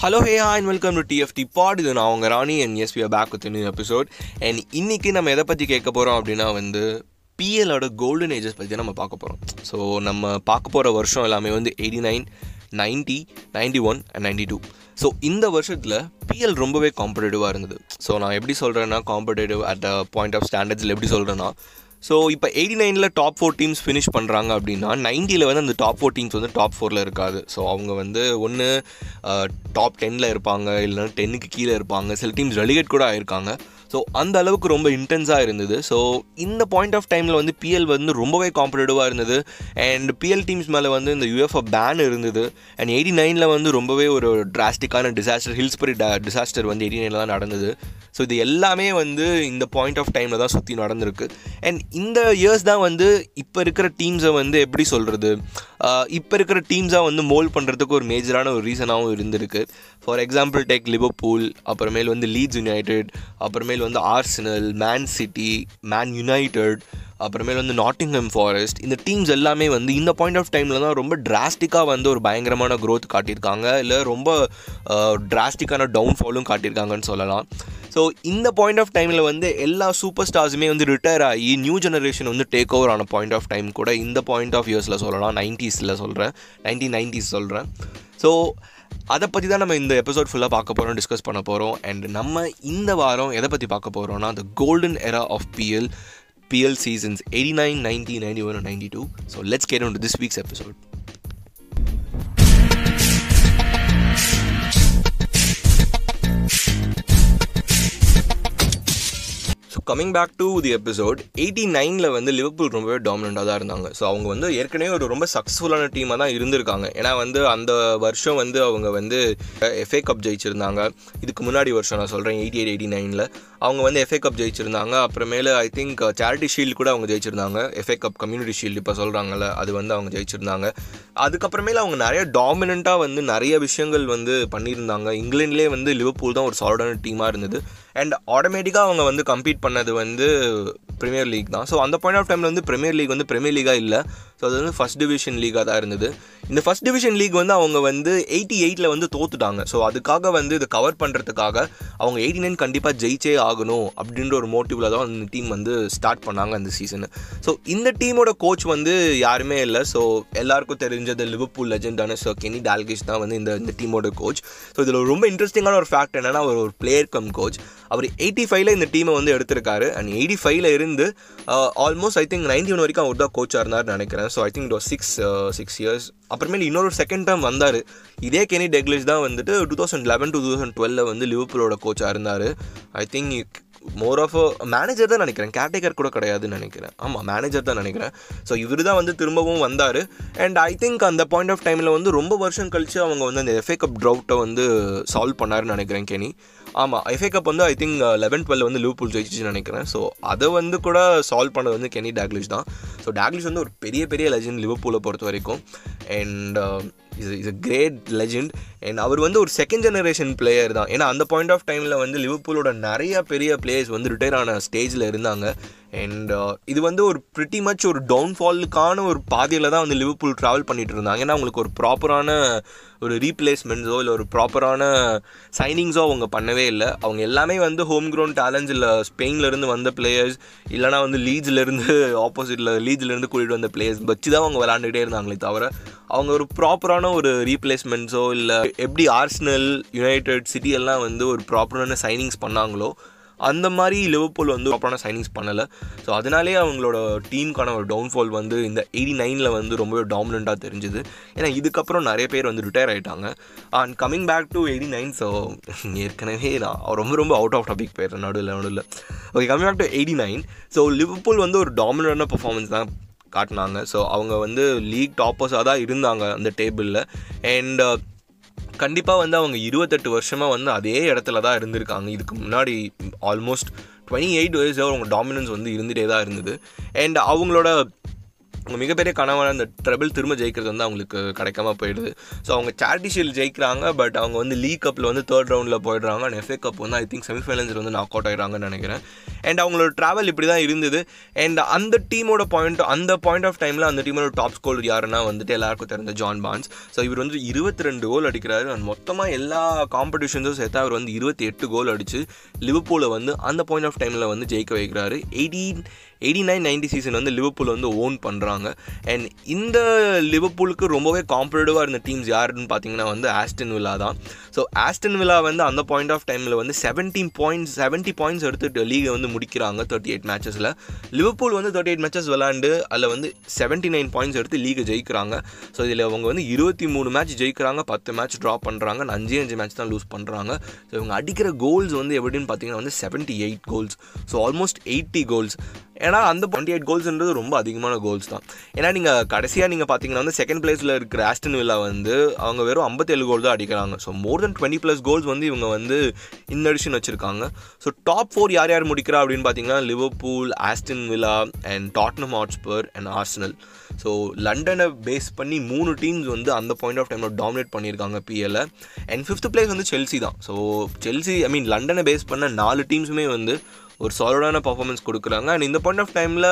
Hello hey and welcome to TFT pod இது நான் உங்கள் Rani and yes we back with new episode and இன்றைக்கி நம்ம எதை பற்றி கேட்க போகிறோம் அப்படின்னா வந்து பிஎலோட கோல்டன் ஏஜஸ் பற்றி நம்ம பார்க்க போகிறோம் ஸோ நம்ம பார்க்க போகிற வருஷம் எல்லாமே வந்து eighty nine ninety ninety one and ninety two so இந்த வருஷத்தில் பிஎல் ரொம்பவே காம்படேட்டிவாக இருந்தது. ஸோ நான் எப்படி சொல்கிறேன்னா competitive at a point of ஸ்டாண்டர்ட்ஸில் எப்படி சொல்கிறேன்னா ஸோ இப்போ எயிட்டி நைனில் டாப் ஃபோர் டீம்ஸ் ஃபினிஷ் பண்ணுறாங்க அப்படின்னா நைன்ட்டியில் வந்து அந்த டாப் ஃபோர் டீம்ஸ் வந்து டாப் ஃபோரில் இருக்காது. ஸோ அவங்க வந்து ஒன்று டாப் டென்னில் இருப்பாங்க இல்லைன்னா டென்னுக்கு கீழே இருப்பாங்க. சில டீம்ஸ் ரெலிகேட் கூட ஆயிருக்காங்க. ஸோ அந்த அளவுக்கு ரொம்ப இன்டென்ஸாக இருந்தது. ஸோ இந்த பாயிண்ட் ஆஃப் டைமில் வந்து பிஎல் வந்து ரொம்பவே காம்படேட்டிவாக இருந்தது. அண்ட் பிஎல் டீம்ஸ் மேலே வந்து இந்த யூஎஃப்ஓ பேன் இருந்தது. அண்ட் எயிட்டி நைனில் வந்து ரொம்பவே ஒரு டிராஸ்டிக்கான டிசாஸ்டர் ஹில்ஸ்பரி டிசாஸ்டர் வந்து எயிட்டி நைனில் தான் நடந்தது. ஸோ இது எல்லாமே வந்து இந்த பாயிண்ட் ஆஃப் டைமில் தான் சுற்றி நடந்திருக்கு. அண்ட் இந்த இயர்ஸ் தான் வந்து இப்போ இருக்கிற டீம்ஸை வந்து எப்படி சொல்கிறது இப்போ இருக்கிற டீம்ஸாக வந்து மோல்ட் பண்ணுறதுக்கு ஒரு மேஜரான ஒரு ரீசனாகவும் இருந்திருக்கு. ஃபார் எக்ஸாம்பிள் டேக் லிவர்பூல் அப்புறமேல் வந்து லீட்ஸ் யுனைடெட் அப்புறமேல் வந்து Arsenal Man City Man United அப்புறமேல் வந்து நாட்டிங்ஹம் ஃபாரஸ்ட் இந்த டீம்ஸ் எல்லாமே வந்து இந்த பாயிண்ட் ஆஃப் டைமில் தான் ரொம்ப டிராஸ்டிக்காக வந்து ஒரு பயங்கரமான க்ரோத் காட்டியிருக்காங்க. இல்லை ரொம்ப டிராஸ்டிக்கான டவுன்ஃபாலும் காட்டியிருக்காங்கன்னு சொல்லலாம். ஸோ இந்த பாயிண்ட் ஆஃப் டைமில் வந்து எல்லா சூப்பர் ஸ்டார்ஸுமே வந்து ரிட்டையர் ஆகி நியூ ஜெனரேஷன் வந்து டேக் ஓவர் ஆன பாயிண்ட் ஆஃப் டைம் கூட இந்த பாயிண்ட் ஆஃப் இயர்ஸில் சொல்லலாம். நைன்ட்டீஸில் சொல்கிறேன் நைன்டீன் நைன்ட்டீஸ் சொல்கிறேன் ஸோ அதை பற்றி தான் நம்ம இந்த எபிசோட் ஃபுல்லாக பார்க்க போகிறோம் டிஸ்கஸ் பண்ண போகிறோம் அண்ட் நம்ம இந்த வாரம் எதை பற்றி பார்க்க போகிறோம்னா the golden era of PL PL seasons eighty nine ninety ninety one ninety two so let's get on to this week's episode coming back to the episode eighty நைனில் வந்து லிவர்பூல் ரொம்பவே டாமினண்ட்டாக தான் இருந்தாங்க. ஸோ அவங்க வந்து ஏற்கனவே ஒரு ரொம்ப சக்ஸஸ்ஃபுல்லான டீமாக தான் இருந்திருக்காங்க. ஏன்னா வந்து அந்த வருஷம் வந்து அவங்க வந்து எஃப்ஏ கப் ஜெயிச்சிருந்தாங்க. இதுக்கு முன்னாடி வருஷம் நான் சொல்கிறேன் எயிட்டி எயிட் எயிட்டி நைனில் அவங்க வந்து எஃப்ஏ கப் ஜெயிச்சிருந்தாங்க. அப்புறமேல ஐ திங்க் சேரிட்டி ஷீல்டு கூட அவங்க ஜெயிச்சிருந்தாங்க. எஃப்ஏ கப் கம்யூனிட்டி ஷீல்டு இப்போ சொல்கிறாங்கல்ல அது வந்து அவங்க ஜெயிச்சிருந்தாங்க. அதுக்கப்புறமேல அவங்க நிறைய டாமினண்ட்டாக வந்து நிறைய விஷயங்கள் வந்து பண்ணியிருந்தாங்க. இங்கிலாண்ட்லேயே வந்து லிவர்பூல் தான் ஒரு சாலிடான டீமாக இருந்தது. அண்ட் ஆட்டோமேட்டிக்காக அவங்க வந்து கம்பீட் பண்ணது வந்து ப்ரீமியர் லீக் தான். ஸோ அந்த பாயிண்ட் ஆஃப் டைமில் வந்து ப்ரீமியர் லீக் வந்து ப்ரீமியர் லீகாக இல்லை. ஸோ அது வந்து ஃபஸ்ட் டிவிஷன் லீகாக தான் இருந்தது. இந்த ஃபஸ்ட் டிவிஷன் லீக் வந்து அவங்க வந்து எயிட்டி எயிட்டில் வந்து தோத்துட்டாங்க. ஸோ அதுக்காக வந்து இதை கவர் பண்ணுறதுக்காக அவங்க எயிட்டி நைன் கண்டிப்பாக ஜெயிச்சே ஆகணும் அப்படின்ற ஒரு மோட்டிவில் தான் இந்த டீம் வந்து ஸ்டார்ட் பண்ணாங்க அந்த சீசனு ஸோ இந்த டீமோட கோச் வந்து யாருமே இல்லை. ஸோ எல்லாருக்கும் தெரிஞ்சது லிவர்பூல் லெஜெண்டான ஸோ கெனி டால்கிஷ் தான் வந்து இந்த இந்த டீமோட கோச் ஸோ இதில் ரொம்ப இன்ட்ரெஸ்டிங்கான ஒரு ஃபேக்ட் என்னென்னா அவர் ஒரு பிளேயர் கம் கோச் அவர் எயிட்டி ஃபைவ்ல இந்த டீமை வந்து இருக்காரு. அண்ட் எயிட்டி ஃபைவ்ல இருந்து almost I think ninety one வரைக்கும் அவர் தான் கோச்சாக இருந்தார்னு நினைக்கிறேன். So I think it was six six years அப்புறமேல் இன்னொரு செகண்ட் டைம் வந்தார். இதே கெனி டெக்லிஷ் தான் வந்துட்டு two thousand eleven two thousand டுவெல்ல வந்து லிவர்பூலோட கோச்சாக இருந்தார். I think more of manager தான் நினைக்கிறேன். கேட்டகர் கூட கிடையாதுன்னு நினைக்கிறேன். ஆமாம் மேனேஜர் தான் நினைக்கிறேன். ஸோ இவர் தான் வந்து திரும்பவும் வந்தார். அண்ட் ஐ திங்க் அந்த பாயிண்ட் ஆஃப் டைமில் வந்து ரொம்ப வருஷம் கழித்து அவங்க வந்து அந்த எஃப்ஏ கப் ட்ரவுட்டை வந்து சால்வ் பண்ணாருன்னு நினைக்கிறேன் கெனி ஆமாம் எஃப்ஏ கப் வந்து ஐ திங்க் லெவன் டுவெல் வந்து லிவர்பூல் ஜெயிச்சிச்சுன்னு நினைக்கிறேன். ஸோ அதை வந்து கூட சால்வ் பண்ணது வந்து கெனி டாக்லிஷ் தான். ஸோ டாக்லிஷ் வந்து ஒரு பெரிய பெரிய லெஜண்ட் லிவர்பூலை பொறுத்த வரைக்கும். And is is a great legend and அவர் வந்து ஒரு செகண்ட் ஜெனரேஷன் பிளேயர் தான். ஏன்னா அந்த பாயிண்ட் ஆஃப் டைமில் வந்து லிவர்பூலோட நிறைய பெரிய பிளேயர்ஸ் வந்து ரிட்டையர் ஆன ஸ்டேஜில் இருந்தாங்க. அண்ட் uh, இது வந்து ஒரு ப்ரிட்டி மச் ஒரு டவுன்ஃபாலுக்கான ஒரு பாதையில் தான் வந்து லிவர்பூல் ட்ராவல் பண்ணிகிட்டு இருந்தாங்க. ஏன்னா அவங்களுக்கு ஒரு ப்ராப்பரான ஒரு ரீப்ளேஸ்மெண்ட்ஸோ இல்லை ஒரு ப்ராப்பரான சைனிங்ஸோ அவங்க பண்ணவே இல்லை. அவங்க எல்லாமே வந்து ஹோம் க்ரௌண்ட் டேலண்ட்ஸ் இல்லை ஸ்பெயின்லேருந்து வந்த பிளேயர்ஸ் இல்லைனா வந்து லீட்ஸ்லேருந்து ஆப்போசிட்டில் லீட்ஸ்லேருந்து கூட்டிகிட்டு வந்த பிளேயர்ஸ் வச்சு தான் அவங்க விளாண்டுகிட்டே இருந்தாங்களே தவிர அவங்க ஒரு ப்ராப்பரான ஒரு ரீப்ளேஸ்மெண்ட்ஸோ இல்லை எப்படி ஆர்ஸ்னல் யுனைடெட் சிட்டி எல்லாம் வந்து ஒரு ப்ராப்பரான சைனிங்ஸ் பண்ணாங்களோ அந்த மாதிரி லிவர்பூல் வந்து ப்ராப்பரான சைனிங்ஸ் பண்ணலை. ஸோ அதனாலே அவங்களோட டீமுக்கான ஒரு டவுன்ஃபால் வந்து இந்த எயிட்டி நைனில் வந்து ரொம்பவே டாமினண்ட்டாக தெரிஞ்சுது. ஏன்னா இதுக்கப்புறம் நிறைய பேர் வந்து ரிட்டையர் ஆகிட்டாங்க and coming back to eighty nine so ஏற்கனவே நான் ரொம்ப ரொம்ப அவுட் ஆஃப் டாபிக் போயிடுறேன் நடுவில் நடுவில். Okay coming back to eighty nine so Liverpool வந்து ஒரு டாமினண்டான பர்ஃபார்மன்ஸ் தான் காட்டினாங்க. ஸோ அவங்க வந்து லீக் டாப்பர்ஸாக தான் இருந்தாங்க அந்த டேபிளில் அண்ட் கண்டிப்பாக வந்து அவங்க இருபத்தெட்டு வருஷமாக வந்து அதே இடத்துல தான் இருந்திருக்காங்க. இதுக்கு முன்னாடி ஆல்மோஸ்ட் டுவெண்ட்டி எயிட் வயசு அவங்க டாமினன்ஸ் வந்து இருந்துகிட்டே தான் இருந்தது. அண்ட் அவங்களோட அவங்க மிகப்பெரிய கனவான அந்த ட்ரபிள் திரும்ப ஜெயிக்கிறது வந்து அவங்களுக்கு கிடைக்காம போயிடுது. ஸோ அவங்க சேரிட்டி ஷீல்ட் ஜெயிக்கிறாங்க பட் அவங்க வந்து லீக் கப்பில் வந்து தேர்ட் ரவுண்டில் போயிடுறாங்க. அண்ட் எஃப்ஏ கப் வந்து ஐ திங்க் செமிஃபைனல்ஸில் வந்து நாக் அவுட் ஆகிறாங்கன்னு நினைக்கிறேன். அண்ட் அவங்களோட ட்ராவல் இப்படி தான் இருந்தது. அண்ட் அந்த டீமோட பாயிண்ட் அந்த பாயிண்ட் ஆஃப் டைமில் அந்த டீமோட டாப் ஸ்கோர் யாருன்னா வந்துட்டு எல்லாருக்கும் தெரிஞ்ச ஜான் பான்ஸ் ஸோ இவர் வந்து இருபத்தி ரெண்டு கோல் அடிக்கிறாரு. அண்ட் மொத்தமாக எல்லா காம்படிஷன்ஸும் சேர்த்து அவர் வந்து இருபத்தி எட்டு கோல் அடித்து லிவர்பூலை வந்து அந்த பாயிண்ட் ஆஃப் டைமில் வந்து ஜெயிக்க வைக்கிறாரு. Eighteen eighty nine ninety season வந்து லிவர்பூல் வந்து ஓன் பண்ணுறாங்க அண்ட் இந்த லிவர்பூலுக்கு ரொம்பவே காம்படேட்டிவாக இருந்த டீம்ஸ் யாருன்னு பார்த்தீங்கன்னா வந்து ஆஸ்டன் வில்லா தான். ஸோ ஆஸ்டன் வில்லா வந்து அந்த பாயிண்ட் ஆஃப் டைமில் வந்து செவன்டீன் பாயிண்ட்ஸ் செவன்ட்டி பாயிண்ட்ஸ் எடுத்து லீகை வந்து முடிக்கிறாங்க தேர்ட்டி எயிட் மேட்சஸில் லிவர்பூல் வந்து தேர்ட்டி எயிட் மேட்சஸ் விளாண்டு அதில் வந்து செவன்ட்டி நைன் பாயிண்ட்ஸ் எடுத்து லீகை ஜெயிக்கிறாங்க. ஸோ இதில் அவங்க வந்து இருபத்தி மூணு மேட்ச் ஜெயிக்கிறாங்க பத்து மேட்ச் ட்ரா பண்ணுறாங்க அஞ்சு அஞ்சு மேட்ச் தான் லூஸ் பண்ணுறாங்க ஸோ இவங்க அடிக்கிற கோல்ஸ் வந்து எப்படின்னு பார்த்தீங்கன்னா வந்து seventy eight goals so almost eighty goals ஏன்னா அந்த டுவெண்ட்டி எயிட் கோல்ஸ்ன்றது ரொம்ப அதிகமான கோல்ஸ் தான். ஏன்னா நீங்கள் கடைசியாக நீங்கள் பார்த்தீங்கன்னா வந்து செகண்ட் பிளேஸில் இருக்கிற ஆஸ்டன் வில்லா வந்து அவங்க வெறும் ஐம்பத்தேழு கோல் தான் அடிக்கிறாங்க. So more than twenty plus goals வந்து இவங்க வந்து இந்த அடிஷன் வச்சுருக்காங்க. ஸோ டாப் ஃபோர் யார் யார் முடிக்கிறா அப்படின்னு பார்த்தீங்கன்னா Liverpool Aston Villa and Tottenham Hotspur and Arsenal so லண்டனை base பண்ணி மூணு டீம்ஸ் வந்து அந்த பாயிண்ட் ஆஃப் டைமில் டாமினேட் பண்ணியிருக்காங்க பிஎல்ல அண்ட் ஃபிஃப்த் பிளேஸ் வந்து செல்சி தான். ஸோ செல்சி ஐ மீன் லண்டனை பேஸ் பண்ண நாலு டீம்ஸுமே வந்து ஒரு சாலிடான பர்ஃபார்மன்ஸ் கொடுக்குறாங்க. அண்ட் இந்த பாயிண்ட் ஆஃப் டைமில்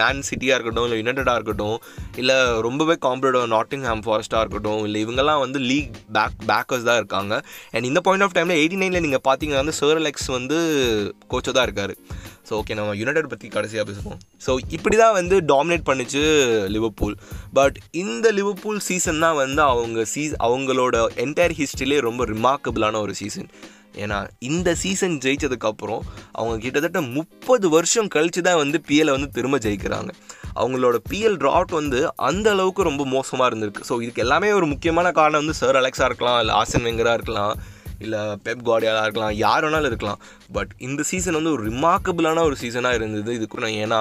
மேன் சிட்டியாக இருக்கட்டும் இல்லை யுனைடடாக இருக்கட்டும் இல்லை ரொம்பவே காம்படேட்டிவ் நாட்டிங் ஹேம் ஃபாரஸ்ட்டாக இருக்கட்டும் இல்லை இவங்கெல்லாம் வந்து லீக் பேக் பேக்கர்ஸ் தான் இருக்காங்க. அண்ட் இந்த பாயிண்ட் ஆஃப் டைமில் எயிட்டி நைனில் நீங்கள் பார்த்தீங்கன்னா வந்து சர்லெக்ஸ் வந்து கோச்சாக தான் இருக்கார். ஸோ ஓகே நம்ம யுனைடெட் பற்றி கடைசியாக பேசுவோம். ஸோ இப்படி தான் வந்து டாமினேட் பண்ணிச்சு லிவர்பூல் பட் இந்த லிவர்பூல் சீசன் தான் வந்து அவங்க சீ அவங்களோட என்டையர் ஹிஸ்ட்ரியிலே ரொம்ப ரிமார்க்கபிளான ஒரு சீசன் ஏன்னா இந்த சீசன் ஜெயிச்சதுக்கப்புறம் அவங்க கிட்டத்தட்ட முப்பது வருஷம் கழிச்சு தான் வந்து பிஎலை வந்து திரும்ப ஜெயிக்கிறாங்க. அவங்களோட பிஎல் ட்ராட் வந்து அந்த அளவுக்கு ரொம்ப மோசமாக இருந்திருக்கு. ஸோ இதுக்கு எல்லாமே ஒரு முக்கியமான காரணம் வந்து சார் அலெக்ஸாக இருக்கலாம் இல்லை ஆசன் வெங்கராக இருக்கலாம். இல்லை பெப் கார்டியாலாக இருக்கலாம் யார் வேணாலும் இருக்கலாம். பட் இந்த சீசன் வந்து ஒரு ரிமார்க்கபிளான ஒரு சீசனாக இருந்தது. இதுக்கு நான் ஏன்னா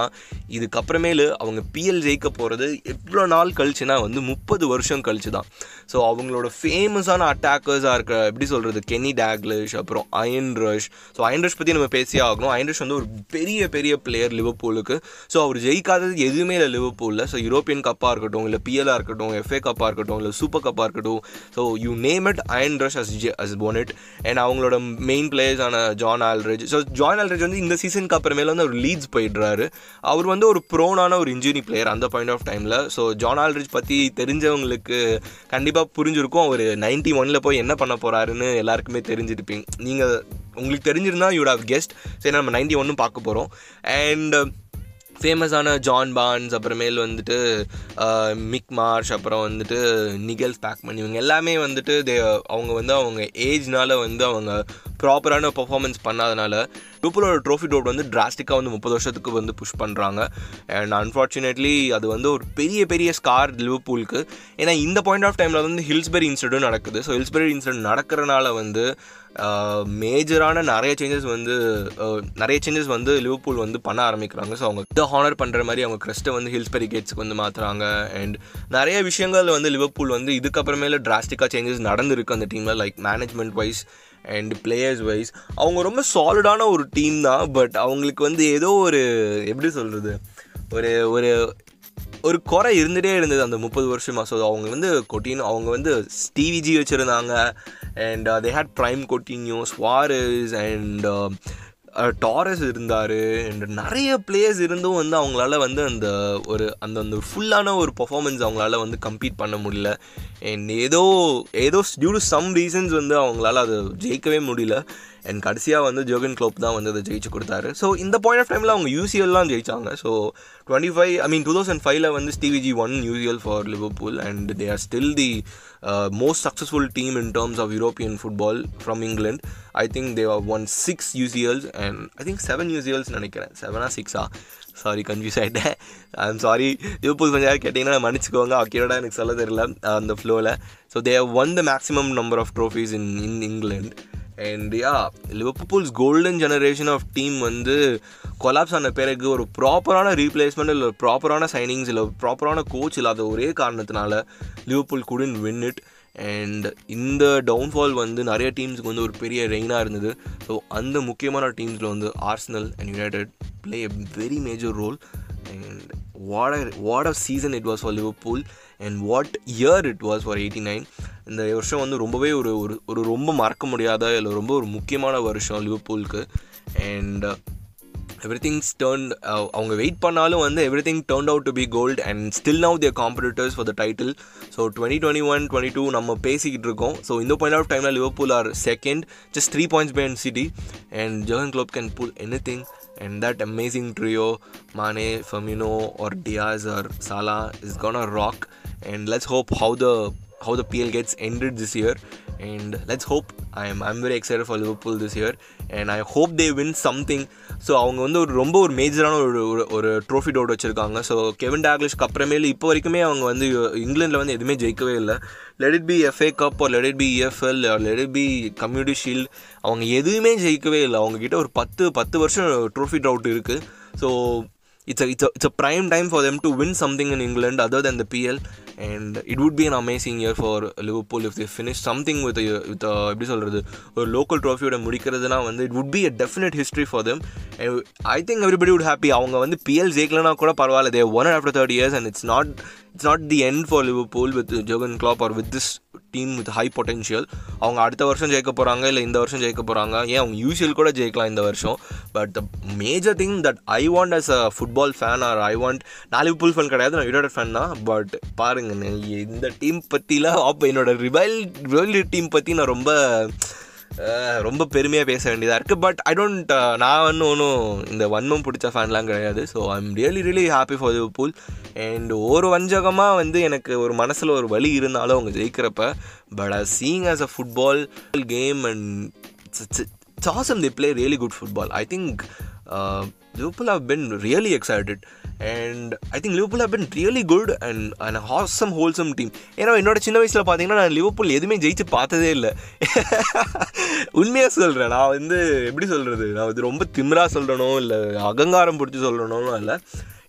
இதுக்கப்புறமேலு அவங்க பிஎல் ஜெயிக்க போகிறது எவ்வளோ நாள் கழிச்சுன்னா வந்து முப்பது வருஷம் கழிச்சு தான். ஸோ அவங்களோட ஃபேமஸான அட்டாக்கர்ஸாக இருக்க எப்படி சொல்கிறது கெனி டேக்லிஷ் அப்புறம் Ian Rush so Ian Rush பற்றி நம்ம பேசியே ஆகணும். அயன் ரஷ் வந்து ஒரு பெரிய பெரிய பிளேயர் லிவர்பூலுக்கு ஸோ அவர் ஜெயிக்காதது எதுவுமே இல்லை லிவர்பூலில் ஸோ யூரோப்பியன் கப்பாக இருக்கட்டும் இல்லை பிஎல்லாக இருக்கட்டும் எஃப்ஏ கப்பாக இருக்கட்டும் இல்லை சூப்பர் கப்பாக இருக்கட்டும். So you name it iron rush as as bonnet and அவங்களோட மெயின் பிளேயர்ஸான ஜான் ஆல்ரெஜ் ஸோ ஜான் ஆல்ரெஜ் வந்து இந்த சீசனுக்கு அப்புறமேல வந்து அவர் லீட்ஸ் போயிடுறாரு. அவர் வந்து ஒரு ப்ரோனான ஒரு இன்ஜுரி பிளேயர் அந்த பாயிண்ட் ஆஃப் டைமில் ஸோ ஜான் ஆல்ரெஜ் பற்றி தெரிஞ்சவங்களுக்கு கண்டிப்பாக புரிஞ்சிருக்கும். அவர் நைன்டி ஒனில் போய் என்ன பண்ண போகிறாருன்னு எல்லாருக்குமே தெரிஞ்சிருப்பீங்க. நீங்கள் உங்களுக்கு தெரிஞ்சிருந்தால் யூட் ஹவ் கெஸ்ட் சரி நம்ம நைன்டி ஒன்னும் பார்க்க போகிறோம் அண்ட் ஃபேமஸான ஜான் பான்ஸ் அப்புறமேல் வந்துட்டு மிக் மார்ஷ் அப்புறம் வந்துட்டு நிகல் பேக்மன் இவங்க எல்லாமே வந்துட்டு தே அவங்க வந்து அவங்க ஏஜ்னால வந்து அவங்க ப்ராப்பரான பர்ஃபார்மன்ஸ் பண்ணாதனால லிவர்பூலோட ட்ரோஃபி டோட் வந்து டிராஸ்டிக்காக வந்து முப்பது வருஷத்துக்கு வந்து புஷ் பண்ணுறாங்க அண்ட் அன்ஃபார்ச்சுனேட்லி அது வந்து ஒரு பெரிய பெரிய ஸ்கார் லிவ்பூலுக்கு ஏன்னா இந்த பாயிண்ட் ஆஃப் டைமில் வந்து ஹில்ஸ்பெரி இன்சிடென்ட் நடக்குது. ஸோ ஹில்ஸ்பெரி இன்சிடென்ட் நடக்கிறனால வந்து uh, மேஜரான நிறைய சேஞ்சஸ் வந்து uh, நிறைய சேஞ்சஸ் வந்து லிவ்பூல் வந்து பண்ண ஆரம்பிக்கிறாங்க. ஸோ அவங்க இதை ஹானர் பண்ணுற மாதிரி அவங்க கிறிஸ்ட்டை வந்து ஹில்ஸ்பெரி கேட்ஸ்க்கு வந்து மாற்றுறாங்க அண்ட் நிறைய விஷயங்கள் வந்து லிவர்பூல் வந்து இதுக்கப்புறமேல டிராஸ்டிக்காக சேஞ்சஸ் நடந்திருக்கு அந்த டீமில் like management wise and players wise அவங்க ரொம்ப சாலிடான ஒரு டீம் தான் பட் அவங்களுக்கு வந்து ஏதோ ஒரு எப்படி சொல்கிறது ஒரு ஒரு ஒரு குறை இருந்துகிட்டே இருந்தது அந்த முப்பது வருஷமாக ஸோ அவங்க வந்து கொட்டின் அவங்க வந்து டிவிஜி வச்சுருந்தாங்க and they had prime Coutinho Suarez and Torres இருந்தார் அண்ட் நிறைய பிளேயர்ஸ் இருந்தும் வந்து அவங்களால வந்து அந்த ஒரு அந்த அந்த ஃபுல்லான ஒரு பர்ஃபார்மன்ஸ் அவங்களால வந்து கம்ப்ளீட் பண்ண முடியல. அண்ட் ஏதோ ஏதோ டியூ டு சம் ரீசன்ஸ் வந்து அவங்களால அதை ஜெயிக்கவே முடியல. அண்ட் கடைசியாக வந்து ஜோகன் க்ளோப் தான் வந்து அதை ஜெயிச்சு கொடுத்தாரு. ஸோ இந்த பாயிண்ட் ஆஃப் டைமில் அவங்க யூசிஎல்லாம் ஜெயிச்சாங்க. So twenty five I mean two thousand ஃபைவ்ல வந்து Stevie G won UCL for Liverpool and they are still the most successful team in terms of European football from England I think they are one six UCLs and I think seven UCLs நினைக்கிறேன். செவனா சிக்ஸா sorry confuse ஆகிட்டேன் I'm sorry Liverpool கொஞ்சம் யாரும் கேட்டிங்கன்னா மன்னிச்சுக்கோங்க. அக்கேடா எனக்கு சொல்ல தெரியல அந்த ஃப்ளோவில் so they have won the maximum number of trophies in in England and yeah Liverpool's golden generation of team வந்து கொலாப்ஸ் ஆன பிறகு ஒரு ப்ராப்பரான ரீப்ளேஸ்மெண்ட் இல்லை ப்ராப்பரான சைனிங்ஸ் இல்லை ப்ராப்பரான கோச் இல்லாத ஒரே காரணத்தினால Liverpool couldn't win it and இந்த டவுன்ஃபால் வந்து நிறைய டீம்ஸுக்கு வந்து ஒரு பெரிய ரெயினாக இருந்தது. ஸோ அந்த முக்கியமான டீம்ஸில் வந்து Arsenal and United play a very major role and what what of season it was for Liverpool and what year it was for eighty nine இந்த வருஷம் வந்து ரொம்பவே ஒரு ஒரு ஒரு ரொம்ப மறக்க முடியாத இல்லை ரொம்ப ஒரு முக்கியமான வருஷம் லிவர்பூலுக்கு. அண்ட் எவ்ரி திங்ஸ் டேர்ன் அவங்க வெயிட் பண்ணாலும் வந்து everything turn out to be gold and still now their competitors for the title so twenty twenty one twenty two நம்ம பேசிக்கிட்டு இருக்கோம். ஸோ இந்த பாயிண்ட் ஆஃப் டைமில் Liverpool are second just three points by City and Jurgen Klopp can pull anything and that amazing trio Mane Firmino or Diaz or Salah is gone a rock and let's hope how the how the PL gets ended this year. And let's hope I'm I'm very excited for Liverpool this year. And I hope they win something. So அவங்க வந்து ஒரு ரொம்ப ஒரு மேஜரான ஒரு ஒரு ஒரு trophy டோட் வச்சுருக்காங்க. ஸோ கெவின் டாக்லிஷ்க்கு அப்புறமேலு இப்போ வரைக்குமே அவங்க வந்து இங்கிலாண்டில் வந்து எதுவுமே ஜெயிக்கவே இல்லை. Let it be FA cup ஒரு let it be EFL let it be community shield அவங்க எதுவுமே ஜெயிக்கவே இல்லை. அவங்கக்கிட்ட ஒரு பத்து பத்து வருஷம் ட்ரோஃபி டவுட் இருக்குது so it's a, it's a it's a prime time for them to win something in England other than the PL and it would be an amazing year for Liverpool if they finish something with a with a எப்படி சொல்கிறது ஒரு local ட்ராஃபியோட முடிக்கிறதுனா வந்து it would be a definite history for them and I think everybody would happy அவங்க வந்து PL ஜெயிக்கலனா கூட பரவாயில்ல they won it after 30 years and it's not it's not the end for pool with Jurgen Klopp or with this team with high potential அவங்க அடுத்த வருஷம் ஜெயிக்க போகிறாங்க இல்லை இந்த வருஷம் ஜெயிக்க போகிறாங்க ஏன் அவங்க யூசியல் கூட ஜெயிக்கலாம் இந்த வருஷம்? But the major thing that I want as a football fan or I want நான் லிவர்பூல் ஃபேன் கிடையாது நான் யுனைடட் ஃபேன் தான். பட் பாருங்க இந்த டீம் பற்றிலாம் அப்போ என்னோட ரிவைல் ரிவைல் டீம் பற்றி நான் ரொம்ப ரொம்ப பெருமையாக பேச வேண்டியதாக இருக்குது பட் ஐ டோன்ட் நான் வந்து ஒன்றும் இந்த வன்மம் பிடிச்ச ஃபேன்லாம் கிடையாது. So I am really really happy for Liverpool and ஒரு வஞ்சகமாக வந்து எனக்கு ஒரு மனசில் ஒரு வழி இருந்தாலும் அவங்க ஜெயிக்கிறப்ப but I seeing as a football game and it's awesome the play really good football I think Liverpool have been really excited and I think Liverpool have been really good and and awesome wholesome team ஏன்னா என்னோட சின்ன வயசில் பார்த்தீங்கன்னா நான் Liverpool எதுவுமே ஜெயிச்சு பார்த்ததே இல்லை. உண்மையாக சொல்கிறேன் நான் வந்து எப்படி சொல்கிறது நான் வந்து ரொம்ப திமிராக சொல்கிறனோ இல்லை அகங்காரம் பிடிச்சி சொல்கிறனோ இல்லை.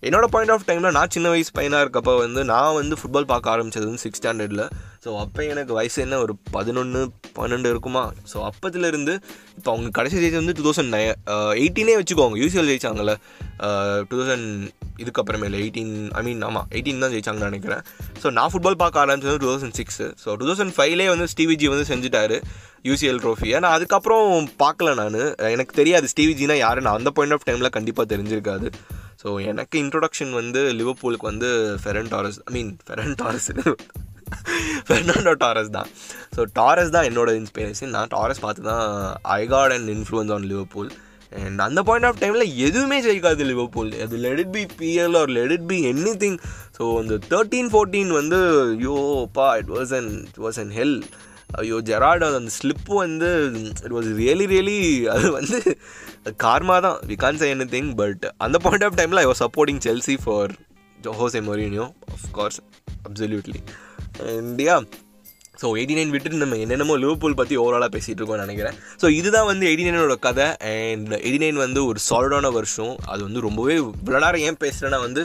என்னோட பாயிண்ட் ஆஃப் டைமில் நான் சின்ன வயசு பையனாக இருக்கப்போ வந்து நான் வந்து ஃபுட்பால் பார்க்க ஆரம்பித்தது வந்து சிக்ஸ் ஸ்டாண்டர்டில் ஸோ அப்போ எனக்கு வயசு என்ன ஒரு பதினொன்று பன்னெண்டு இருக்குமா? ஸோ அப்போதுலேருந்து இப்போ அவங்க கடைசி ஜெயிச்சு வந்து டூ தௌசண்ட் நை எயிட்டீனே வச்சுக்கோங்க. யூசிஎல் ஜெயிச்சாங்கல்ல. Uh, டூ தௌசண்ட் இதுக்கப்புறமேல எயிட்டீன் ஐ மீன் ஆமாம் எயிட்டீன் தான் ஜெயிச்சாங்கன்னு நினைக்கிறேன். ஸோ நான் ஃபுட்பால் பார்க்க ஆரம்பிச்சது two thousand six so two thousand ஃபைவ்லேயே வந்து ஸ்டிவிஜி வந்து செஞ்சுட்டாரு யூசிஎல் ட்ரோஃபியை நான் அதுக்கப்புறம் பார்க்கல நான். எனக்கு தெரியாது ஸ்டீவிஜினா யாருன்னு. அந்த பாயிண்ட் ஆஃப் டைமில் கண்டிப்பாக தெரிஞ்சிருக்காது. ஸோ எனக்கு இன்ட்ரொடக்ஷன் வந்து லிவர்பூலுக்கு வந்து Ferran Torres I mean Ferran Torres Fernando Torres தான். ஸோ டாரஸ் தான் என்னோட இன்ஸ்பிரேஷன் நான் டாரஸ் பார்த்து தான் I got and influence on Liverpool and அந்த பாயிண்ட் ஆஃப் டைமில் எதுவுமே ஜெயிக்காது லிவர்பூல் அது let it be PL or let it be anything so அந்த தேர்ட்டீன் ஃபோர்டீன் வந்து யோப்பா it was an it was an hell ஐயோ ஜெராட் அந்த ஸ்லிப்பு வந்து இட் வாஸ் ரியலி ரியலி அது வந்து கார்மா தான். We can say anything but அந்த point of டைமில் I was supporting Chelsea for Jose Mourinho of course absolutely India so eighty nine விட்டுட்டு நம்ம என்னென்னமோ லிவர்பூல் பற்றி ஓவராலாக பேசிகிட்டு இருக்கோம்னு நினைக்கிறேன். ஸோ இதுதான் வந்து எயிட்டி நைனோட கதை. அண்ட் எயிட்டி நைன் வந்து ஒரு சாலிடான வருஷம். அது வந்து ரொம்பவே விளாட ஏன் பேசுகிறேன்னா வந்து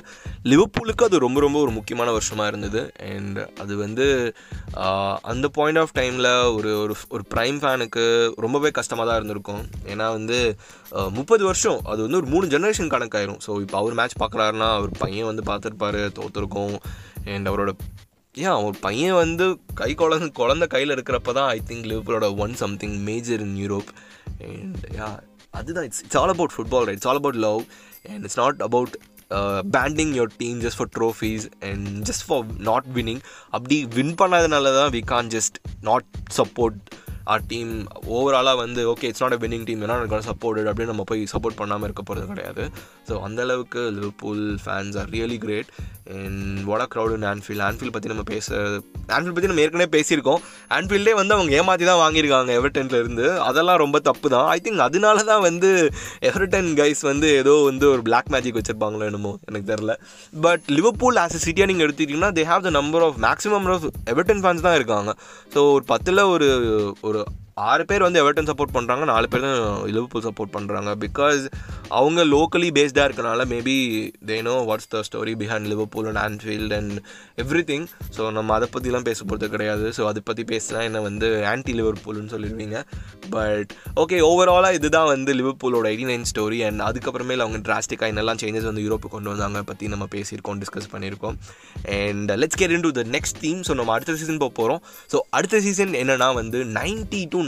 லிவர்பூலுக்கு அது ரொம்ப ரொம்ப ஒரு முக்கியமான வருஷமாக இருந்தது. அண்ட் அது வந்து அந்த பாயிண்ட் ஆஃப் டைமில் ஒரு ஒரு ஒரு ப்ரைம் ஃபேனுக்கு ரொம்பவே கஷ்டமாக தான் இருந்திருக்கும். ஏன்னா வந்து முப்பது வருஷம். அது வந்து ஒரு மூணு ஜென்ரேஷன் கணக்காயிரும். ஸோ இப்போ அவர் மேட்ச் பார்க்குறாருன்னா அவர் பையன் வந்து பார்த்துருப்பாரு தோற்றுருக்கோம் அண்ட் அவரோட ஏன் ஒரு பையன் வந்து கை குழந்த குழந்த கையில் இருக்கிறப்ப தான் I think லிவர்பூலோட won something major in Europe and yeah அதுதான் it's it's all about football right it's all about love and it's not about banding your team just for trophies and just for not winning அப்படி win பண்ணாதனால தான் we can just not support our team ஓவராலாக வந்து okay it's not a winning team ஏன்னா எனக்கு அப்படின்னு நம்ம போய் சப்போர்ட் பண்ணாமல் இருக்க போகிறது கிடையாது. ஸோ அந்தளவுக்கு Liverpool fans are really great what a crowd in Anfield Anfield பற்றி நம்ம பேச ஆன்ஃபீல்ட் பற்றி நம்ம ஏற்கனவே பேசியிருக்கோம். ஆன்ஃபீல்டே வந்து அவங்க ஏமாற்றி தான் வாங்கியிருக்காங்க எவர்டன்ல இருந்து. அதெல்லாம் ரொம்ப தப்பு தான். ஐ திங்க் அதனால தான் வந்து எவர்டன் கைஸ் வந்து ஏதோ வந்து ஒரு பிளாக் மேஜிக் வச்சுருப்பாங்களோ என்னமோ எனக்கு தெரில பட் லிவர்பூல் ஆஸ் எ சிட்டியாக நீங்கள் எடுத்துக்கிட்டிங்கன்னா they have the number of maximum of Everton fans தான் இருக்காங்க. ஸோ ஒரு பத்தில் ஒரு ஒரு ஆறு பேர் வந்து எவர்டன் சப்போர்ட் பண்ணுறாங்க நாலு பேர் தான் லிவர்பூல் சப்போர்ட் பண்ணுறாங்க பிகாஸ் அவங்க லோக்கலி பேஸ்டாக இருக்கனால maybe they know what's the story behind Liverpool and Anfield and everything so நம்ம அதை பற்றிலாம் பேச போகிறது கிடையாது. ஸோ அதை பற்றி பேசினா என்ன வந்து ஆன்டி லிவர்பூல்னு சொல்லிடுவீங்க. பட் ஓகே ஓவராலாக இதுதான் வந்து லிவர்பூலோட எயிட்டி நைன் ஸ்டோரி அண்ட் அதுக்கப்புறமேல அவங்க டிராஸ்டிக்காக என்னெல்லாம் சேஞ்சஸ் வந்து யூரோப்பு கொண்டு வந்தாங்க பற்றி நம்ம பேசியிருக்கோம் டிஸ்கஸ் பண்ணியிருக்கோம். And let's care into the next theme so நம்ம அடுத்த சீசன் போக போகிறோம் ஸோ அடுத்த சீசன் என்னன்னா வந்து ninety two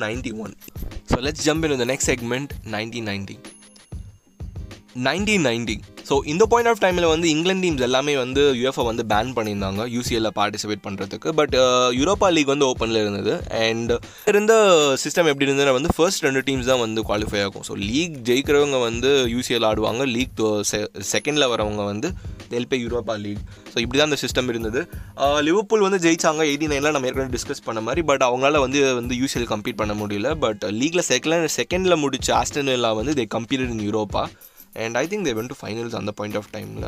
So let's jump into the next segment 1990. Nineteen ninety. Ninety so இந்த பாயிண்ட் ஆஃப் டைமில் வந்து இங்கிலாந்து டீம்ஸ் எல்லாமே வந்து யூஎஃப்ஐ வந்து பேன் பண்ணியிருந்தாங்க யூசிஎல்ல பார்ட்டிசிபேட் பண்ணுறதுக்கு பட் யூரோப்பா லீக் வந்து ஓப்பனில் இருந்தது. அண்ட் இருந்த சிஸ்டம் எப்படி இருந்ததுன்னா வந்து ஃபர்ஸ்ட் ரெண்டு டீம்ஸ் தான் வந்து குவாலிஃபை ஆகும். ஸோ லீக் ஜெயிக்கிறவங்க வந்து யூசிஎல் ஆடுவாங்க லீக் செகண்டில் வரவங்க வந்து தெல்பே யூரோப்பா லீக் ஸோ இப்படி தான் அந்த சிஸ்டம் இருந்தது. Uh, லிவர்பூல் வந்து ஜெயிச்சாங்க. எயிட்டி நைனில் நம்ம ஏற்கனவே டிஸ்கஸ் பண்ண மாதிரி. பட் அவங்களால வந்து வந்து யூசிஎல் கம்ப்ளீட் பண்ண முடியல. பட் லீக்ல செகண்ட் செகண்டில் முடிச்ச ஆஸ்டன் வந்து they complete in Europa and I think they went to finals அந்த பாயிண்ட் ஆஃப் டைமில்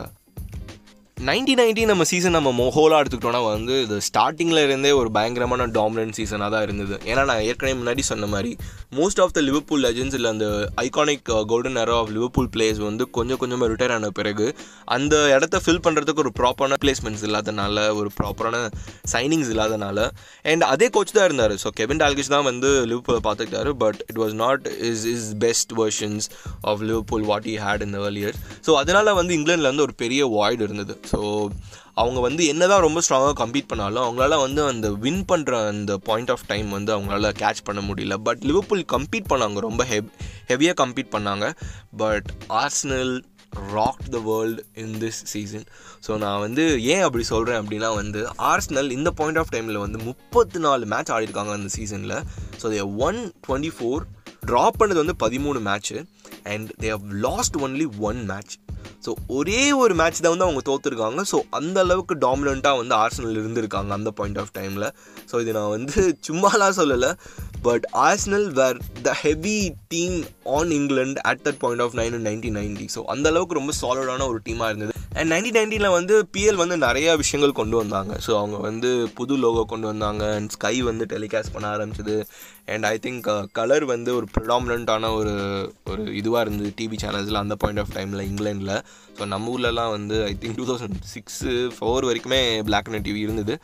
Ninety ninety நம்ம சீசன் நம்ம மொஹோலாக எடுத்துக்கிட்டோன்னா வந்து இது ஸ்டார்டிங்கில் இருந்தே ஒரு பயங்கரமான டாமினன்ட் சீசனாக தான் இருந்தது. ஏன்னா நான் ஏற்கனவே முன்னாடி சொன்ன மாதிரி most of the Liverpool legends இல்லை அந்த iconic golden era of Liverpool players வந்து கொஞ்சம் கொஞ்சமாக ரிட்டையர் ஆன பிறகு அந்த இடத்த ஃபில் பண்ணுறதுக்கு ஒரு ப்ராப்பரான பிளேஸ்மெண்ட்ஸ் இல்லாதனால ஒரு ப்ராப்பரான சைனிங்ஸ் இல்லாதனால அண்ட் அதே கோச் தான் இருந்தார். ஸோ கெவின் டால்கிஷ் தான் வந்து லிவர்பூலை பார்த்துக்கிட்டாரு but it was not is is best versions of Liverpool what he had in early years so அதனால் வந்து இங்கிலாண்டில் வந்து ஒரு பெரிய வாய்டு இருந்தது. ஸோ அவங்க வந்து என்ன தான் ரொம்ப ஸ்ட்ராங்காக கம்பீட் பண்ணாலும் அவங்களால வந்து அந்த வின் பண்ணுற அந்த பாயிண்ட் ஆஃப் டைம் வந்து அவங்களால கேட்ச் பண்ண முடியல. பட் லிவர்பூல் கம்பீட் பண்ணாங்க ரொம்ப ஹெவ் ஹெவியாக கம்பீட் பண்ணாங்க. But Arsenal rock the world in this season so நான் வந்து ஏன் அப்படி சொல்கிறேன் அப்படின்னா வந்து ஆர்ஸ்னல் இந்த பாயிண்ட் ஆஃப் டைமில் வந்து முப்பத்தி நாலு மேட்ச் ஆடிருக்காங்க அந்த சீசனில் so they won twenty four draw பண்ணது வந்து பதிமூணு match and they have lost only one match so ஒரே ஒரு மேட்ச் தான் வந்து அவங்க தோற்றுருக்காங்க ஸோ அந்த அளவுக்கு டாமினண்ட்டாக வந்து ஆர்சனல் இருந்திருக்காங்க அந்த பாயிண்ட் ஆஃப் டைமில் ஸோ இது நான் வந்து சும்மாலாம் சொல்லலை. But Arsenal were the heavy team on England at that point of nine nineteen ninety so அந்த அளவுக்கு ரொம்ப சாலிடான ஒரு டீமாக இருந்தது. அண்ட் நைன்டீன் நைன்டீனில் வந்து பிஎல் வந்து நிறையா விஷயங்கள் கொண்டு வந்தாங்க. ஸோ அவங்க வந்து புது லோகோ கொண்டு வந்தாங்க. அண்ட் ஸ்கை வந்து டெலிகாஸ்ட் பண்ண ஆரம்பிச்சது. அண்ட் ஐ திங்க் கலர் வந்து ஒரு ப்ரிடாமினண்ட்டான ஒரு ஒரு இதுவாக இருந்தது டிவி சேனல்ஸில் அந்த பாயிண்ட் ஆஃப் டைமில் இங்கிலாண்டில் ஸோ நம்ம ஊர்லலாம் வந்து I think two thousand six four வரைக்குமே பிளாக் அண்ட் டிவி இருந்தது.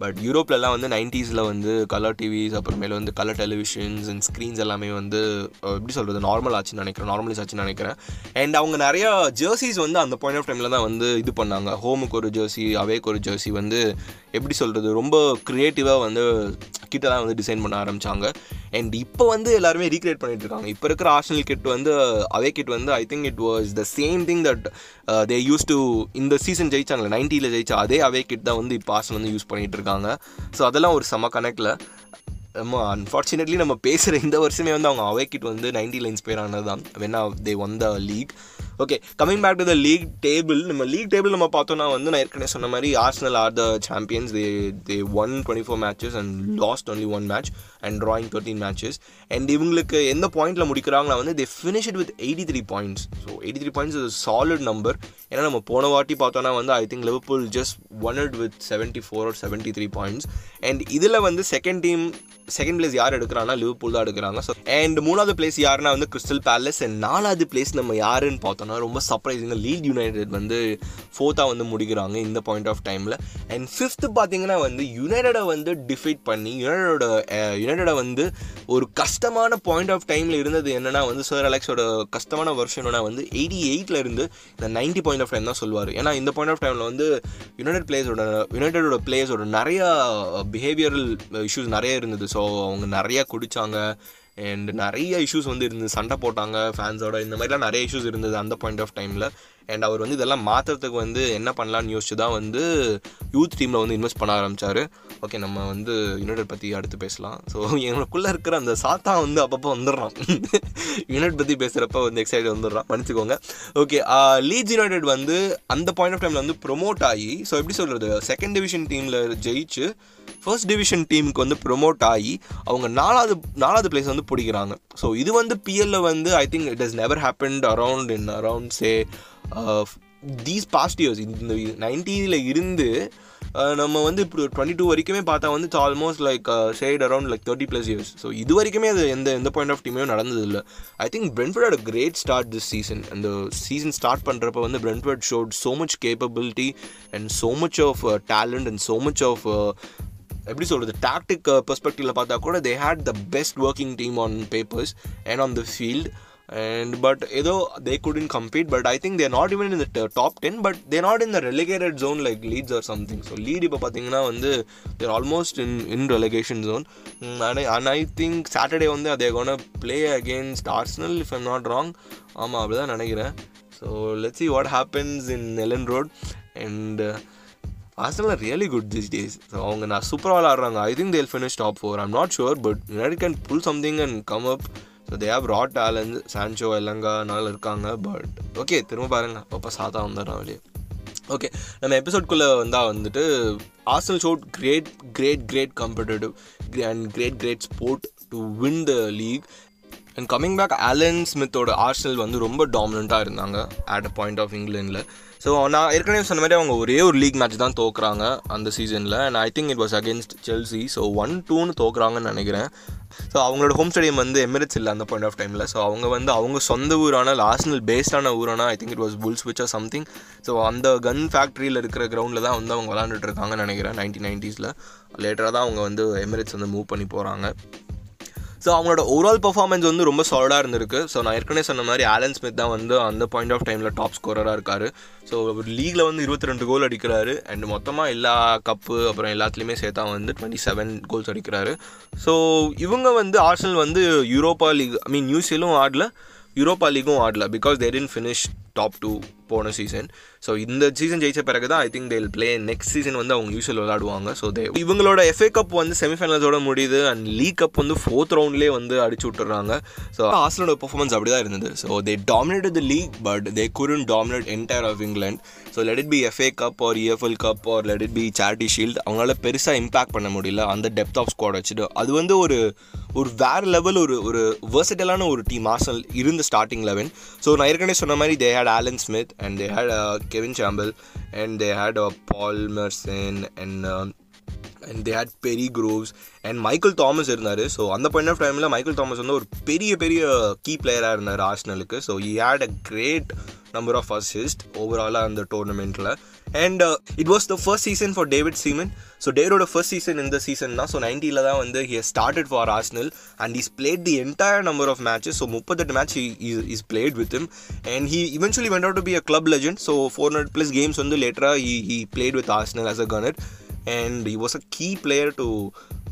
பட் யூரோப்லலாம் வந்து நைன்ட்டீஸில் வந்து கலர் டிவிஸ் அப்புறமேல வந்து கலர் டெலிவிஷன்ஸ் அண்ட் ஸ்க்ரீன்ஸ் எல்லாமே வந்து எப்படி சொல்கிறது நார்மல் ஆச்சுன்னு நினைக்கிறேன் நார்மலைஸ் ஆச்சுன்னு நினைக்கிறேன். அண்ட் அவங்க நிறையா ஜெர்சிஸ் வந்து அந்த பாயிண்ட் ஆஃப் டைமில் தான் வந்து இது பண்ணாங்க. ஹோமுக்கு ஒரு ஜெர்சி அவேக்கு ஒரு ஜெர்சி வந்து எப்படி சொல்கிறது ரொம்ப க்ரியேட்டிவாக வந்து கிட்டலாம் வந்து டிசைன் பண்ண ஆரம்பித்தாங்க அண்ட் இப்போ வந்து எல்லாருமே ரீக்ரியேட் பண்ணிட்டு இருக்காங்க. இப்போ இருக்கிற ஆர்ஷனல் கிட் வந்து அவே கிட் வந்து I think it was the same thing that they use to இந்த சீசன் ஜெயிச்சாங்களே நைன்ட்டியில் ஜெயிச்சா அதே அவே கிட் தான் வந்து இப்போ ஆர்ஷன் வந்து யூஸ் பண்ணிட்டு இருக்காங்க. ஸோ அதெல்லாம் ஒரு செம கணக்கில். நம்ம அன்ஃபார்ச்சுனேட்லி நம்ம பேசுகிற இந்த வருஷமே வந்து அவங்க அவே கிட் வந்து நைன்ட்டியில் இன்ஸ்பயர் ஆனது தான். When they won the league okay coming back to the league table நம்ம லீக் டேபிள் நம்ம பார்த்தோம்னா வந்து நான் ஏற்கனவே சொன்ன மாதிரி Arsenal are the champions they they won twenty four matches and lost only one match and drawing thirteen matches and இவங்களுக்கு எந்த பாயிண்ட்டில் முடிக்கிறாங்களா வந்து they finish it with eighty three points so eighty three points is solid number ஏன்னா நம்ம போன வாட்டி பார்த்தோன்னா வந்து I think Liverpool just won it with seventy four or seventy three points and இதில் வந்து செகண்ட் டீம் செகண்ட் பிளேஸ் யார் எடுக்கிறாங்கன்னா Liverpool தான் எடுக்கிறாங்க. ஸோ அண்ட் மூணாவது பிளேஸ் யாருன்னா வந்து கிறிஸ்டல் பேலஸ் அண்ட் நாலாவது பிளேஸ் நம்ம யாருன்னு பார்த்தோம்னா ரொம்ப சர்ப்ரைசிங்காக லீட் யுனைடெட் வந்து ஃபோர்த்தாக வந்து முடிக்கிறாங்க இந்த பாயிண்ட் ஆஃப் டைமில் அண்ட் ஃபிஃப்த்து பார்த்தீங்கன்னா வந்து யுனைடடை வந்து டிஃபைட் பண்ணி யுனைடோட யுனைடடை வந்து ஒரு கஷ்டமான பாயிண்ட் ஆஃப் டைமில் இருந்தது என்னென்னா வந்து சார் அலெக்ஸோட கஷ்டமான வருஷம்னா வந்து எயிட்டி எயிட்டில் இருந்து இந்த நைன்ட்டி பாயிண்ட் ஆஃப் டைம் தான் சொல்லுவார். ஏன்னா இந்த பாயிண்ட் ஆஃப் டைமில் வந்து யுனைடெட் பிளேயர்ஸோட யுனைடடோட பிளேயர்ஸோட நிறையா பிஹேவியரல் இஷ்யூஸ் நிறைய இருந்தது. ஸோ அவங்க நிறையா குடித்தாங்க அண்ட் நிறைய இஷ்யூஸ் வந்து இருந்தது. சண்டை போட்டாங்க ஃபேன்ஸோட இந்த மாதிரிலாம் நிறைய இஷ்யூஸ் இருந்தது அந்த பாயிண்ட் ஆஃப் டைமில் அண்ட் அவர் வந்து இதெல்லாம் மாற்றுறதுக்கு வந்து என்ன பண்ணலான்னு யோசிச்சு தான் வந்து யூத் டீமில் வந்து இன்வெஸ்ட் பண்ண ஆரம்பித்தார் ஓகே நம்ம வந்து யுனைடெட் பற்றி அடுத்து பேசலாம். ஸோ எனக்குள்ளே இருக்கிற அந்த சாத்தா வந்து அப்பப்போ வந்துடுறான். யுனைட் பற்றி பேசுகிறப்ப வந்து எக்ஸைட் வந்துடுறான். மன்னிச்சுக்கோங்க. ஓகே லீட்ஸ் யுனைடெட் வந்து அந்த பாயிண்ட் ஆஃப் டைமில் வந்து ப்ரொமோட் ஆகி ஸோ எப்படி சொல்கிறது செகண்ட் டிவிஷன் டீமில் ஜெயிச்சு ஃபர்ஸ்ட் டிவிஷன் டீமுக்கு வந்து ப்ரொமோட் ஆகி அவங்க நாலாவது நாலாவது பிளேஸ் வந்து பிடிக்கிறாங்க. ஸோ இது வந்து பிஎல்ல வந்து I think it is never happened around in around say these past years இந்த நைன்டீனில் இருந்து நம்ம வந்து இப்போ டுவெண்ட்டி டூ வரைக்குமே பார்த்தா வந்து it's almost like shade around like thirty plus years so இது வரைக்குமே அது எந்த எந்த பாயிண்ட் ஆஃப் டீமையும் நடந்தது இல்லை I think Brentford at great start this season அந்த சீசன் ஸ்டார்ட் பண்ணுறப்ப வந்து Brentford showed so much capability and so much of talent and so much of எப்படி சொல்கிறது டாக்டிக் பெர்ஸ்பெக்டிவில் பார்த்தா கூட they had the best working team on papers and on the field and but ஏதோ they couldn't complete but I think they're not even in the top ten but they're not in the relegated zone like Leeds or something so Leeds இப்போ பார்த்தீங்கன்னா வந்து they're almost in in relegation zone and I think Saturday வந்து அதே gonna play against Arsenal if I'm not wrong ஆமாம் அப்படி தான் நினைக்கிறேன். So let see what happens in Elland Road and Arsenal really good this days so அவங்க நான் சூப்பராக விளாட்றாங்க I think they'll finish top four I'm not sure but United can pull something and come up they have rad talent Sancho எல்லங்கானால இருக்காங்க but okay திரும்ப பாருங்க. அப்பப்போ சாத்தா வந்துடுறான் வெளியே. Okay நம்ம எபிசோட்குள்ளே வந்தால் வந்துட்டு Arsenal showed great great great competitive and great great sport to win the league and coming back Alan ஸ்மித்தோட Arsenal வந்து ரொம்ப டாமினண்ட்டாக இருந்தாங்க அட் அ பாயிண்ட் ஆஃப் இங்கிலாண்டில் ஸோ நான் ஏற்கனவே சொன்ன மாதிரி அவங்க ஒரே ஒரு லீக் மேட்ச் தான் தோக்குறாங்க அந்த சீசனில் and I think it was against Chelsea so one டூன்னு தோக்குறாங்கன்னு நினைக்கிறேன். ஸோ அவங்களோட ஹோம் ஸ்டேடியம் வந்து எமிரேட்ஸ் இல்லை அந்த பாயிண்ட் ஆஃப் டைமில் ஸோ அவங்க வந்து அவங்க சொந்த ஊரான லாஸ்னல் பேஸ்டான ஊரான I think it was Woolwich or something so அந்த கன் ஃபேக்ட்ரியில் இருக்கிற கிரவுண்டில் தான் வந்து அவங்க விளாண்டுட்டு இருக்காங்கன்னு நினைக்கிறேன் நைன்டீன் நைன்ட்டீஸில் லேட்டராக தான் அவங்க வந்து எமிரேட்ஸ் வந்து மூவ் பண்ணி போகிறாங்க ஸோ அவங்களோட ஓவரால் பர்ஃபார்மன்ஸ் வந்து ரொம்ப சாலிடாக இருந்திருக்கு. ஸோ நான் ஏற்கனவே சொன்ன மாதிரி ஆலன் ஸ்மித் தான் வந்து அந்த பாயிண்ட் ஆஃப் டைமில் டாப் ஸ்கோரராக இருக்கார். ஸோ லீகில் வந்து இருபத்தி ரெண்டு கோல் அடிக்கிறாரு. அண்ட் மொத்தமாக எல்லா கப்பு அப்புறம் எல்லாத்துலேயுமே சேர்த்தா வந்து டுவெண்ட்டி செவன் கோல்ஸ் அடிக்கிறாரு. ஸோ இவங்க வந்து ஆர்சனல் வந்து யூரோப்பா லீக் ஐ மீன் நியூசிலும் ஆடல யூரோப்பா லீக்கும் ஆடல. Because they didn't finish top two போன சீசன் ஸோ இந்த சீசன் ஜெயிச்ச பிறகு தான் I think they'll play next season வந்து அவங்க யூஸ்வல் விளாடுவாங்க ஸோ தே இவங்களோட எஃப்ஏ கப் வந்து செமிஃபைனல்ஸோட முடியுது. அண்ட் லீக் கப் வந்து ஃபோர்த் ரவுண்ட்லேயே வந்து அடிச்சு விட்டுறாங்க. ஸோ ஆர்சனோட பர்ஃபார்மன்ஸ் அப்படி தான் இருந்தது so they dominate the league but they couldn't dominate entire of England so let it be FA cup or EFL cup or let it be charity shield அவங்களால பெருசாக இம்பாக்ட் பண்ண முடியல. அந்த டெப்த் ஆஃப் ஸ்குவாட் வச்சுட்டு. அது வந்து ஒரு ஒரு வேறு லெவல் ஒரு ஒரு வேர்சட்டலான ஒரு டீம் ஆர்சனல் இருந்த ஸ்டார்டிங் லெவன் ஸோ நான் ஏற்கனவே சொன்ன மாதிரி they had Alan Smith and Kevin had Kevin they and they Paul Merson and and and they had Perry Groves and Michael Thomas இருந்தார். ஸோ அந்த பாயிண்ட் ஆஃப் டைமில் Michael Thomas வந்து ஒரு பெரிய பெரிய கீ பிளேயராக இருந்தார் ஆர்ஸ்னலுக்கு so he had a great number of assist ஓவராலாக அந்த டோர்னமெண்ட்டில் and it was the first season for David Seaman so டேவிடோட first season இந்த சீசன் தான். ஸோ நைன்ட்டியில் தான் வந்து he started for Arsenal and is played the entire number of matches so முப்பத்தெட்டு match is played with him and he eventually went out to be a club legend so four hundred plus games வந்து லேட்டராக he he played with Arsenal as a Gunner and he was a key player to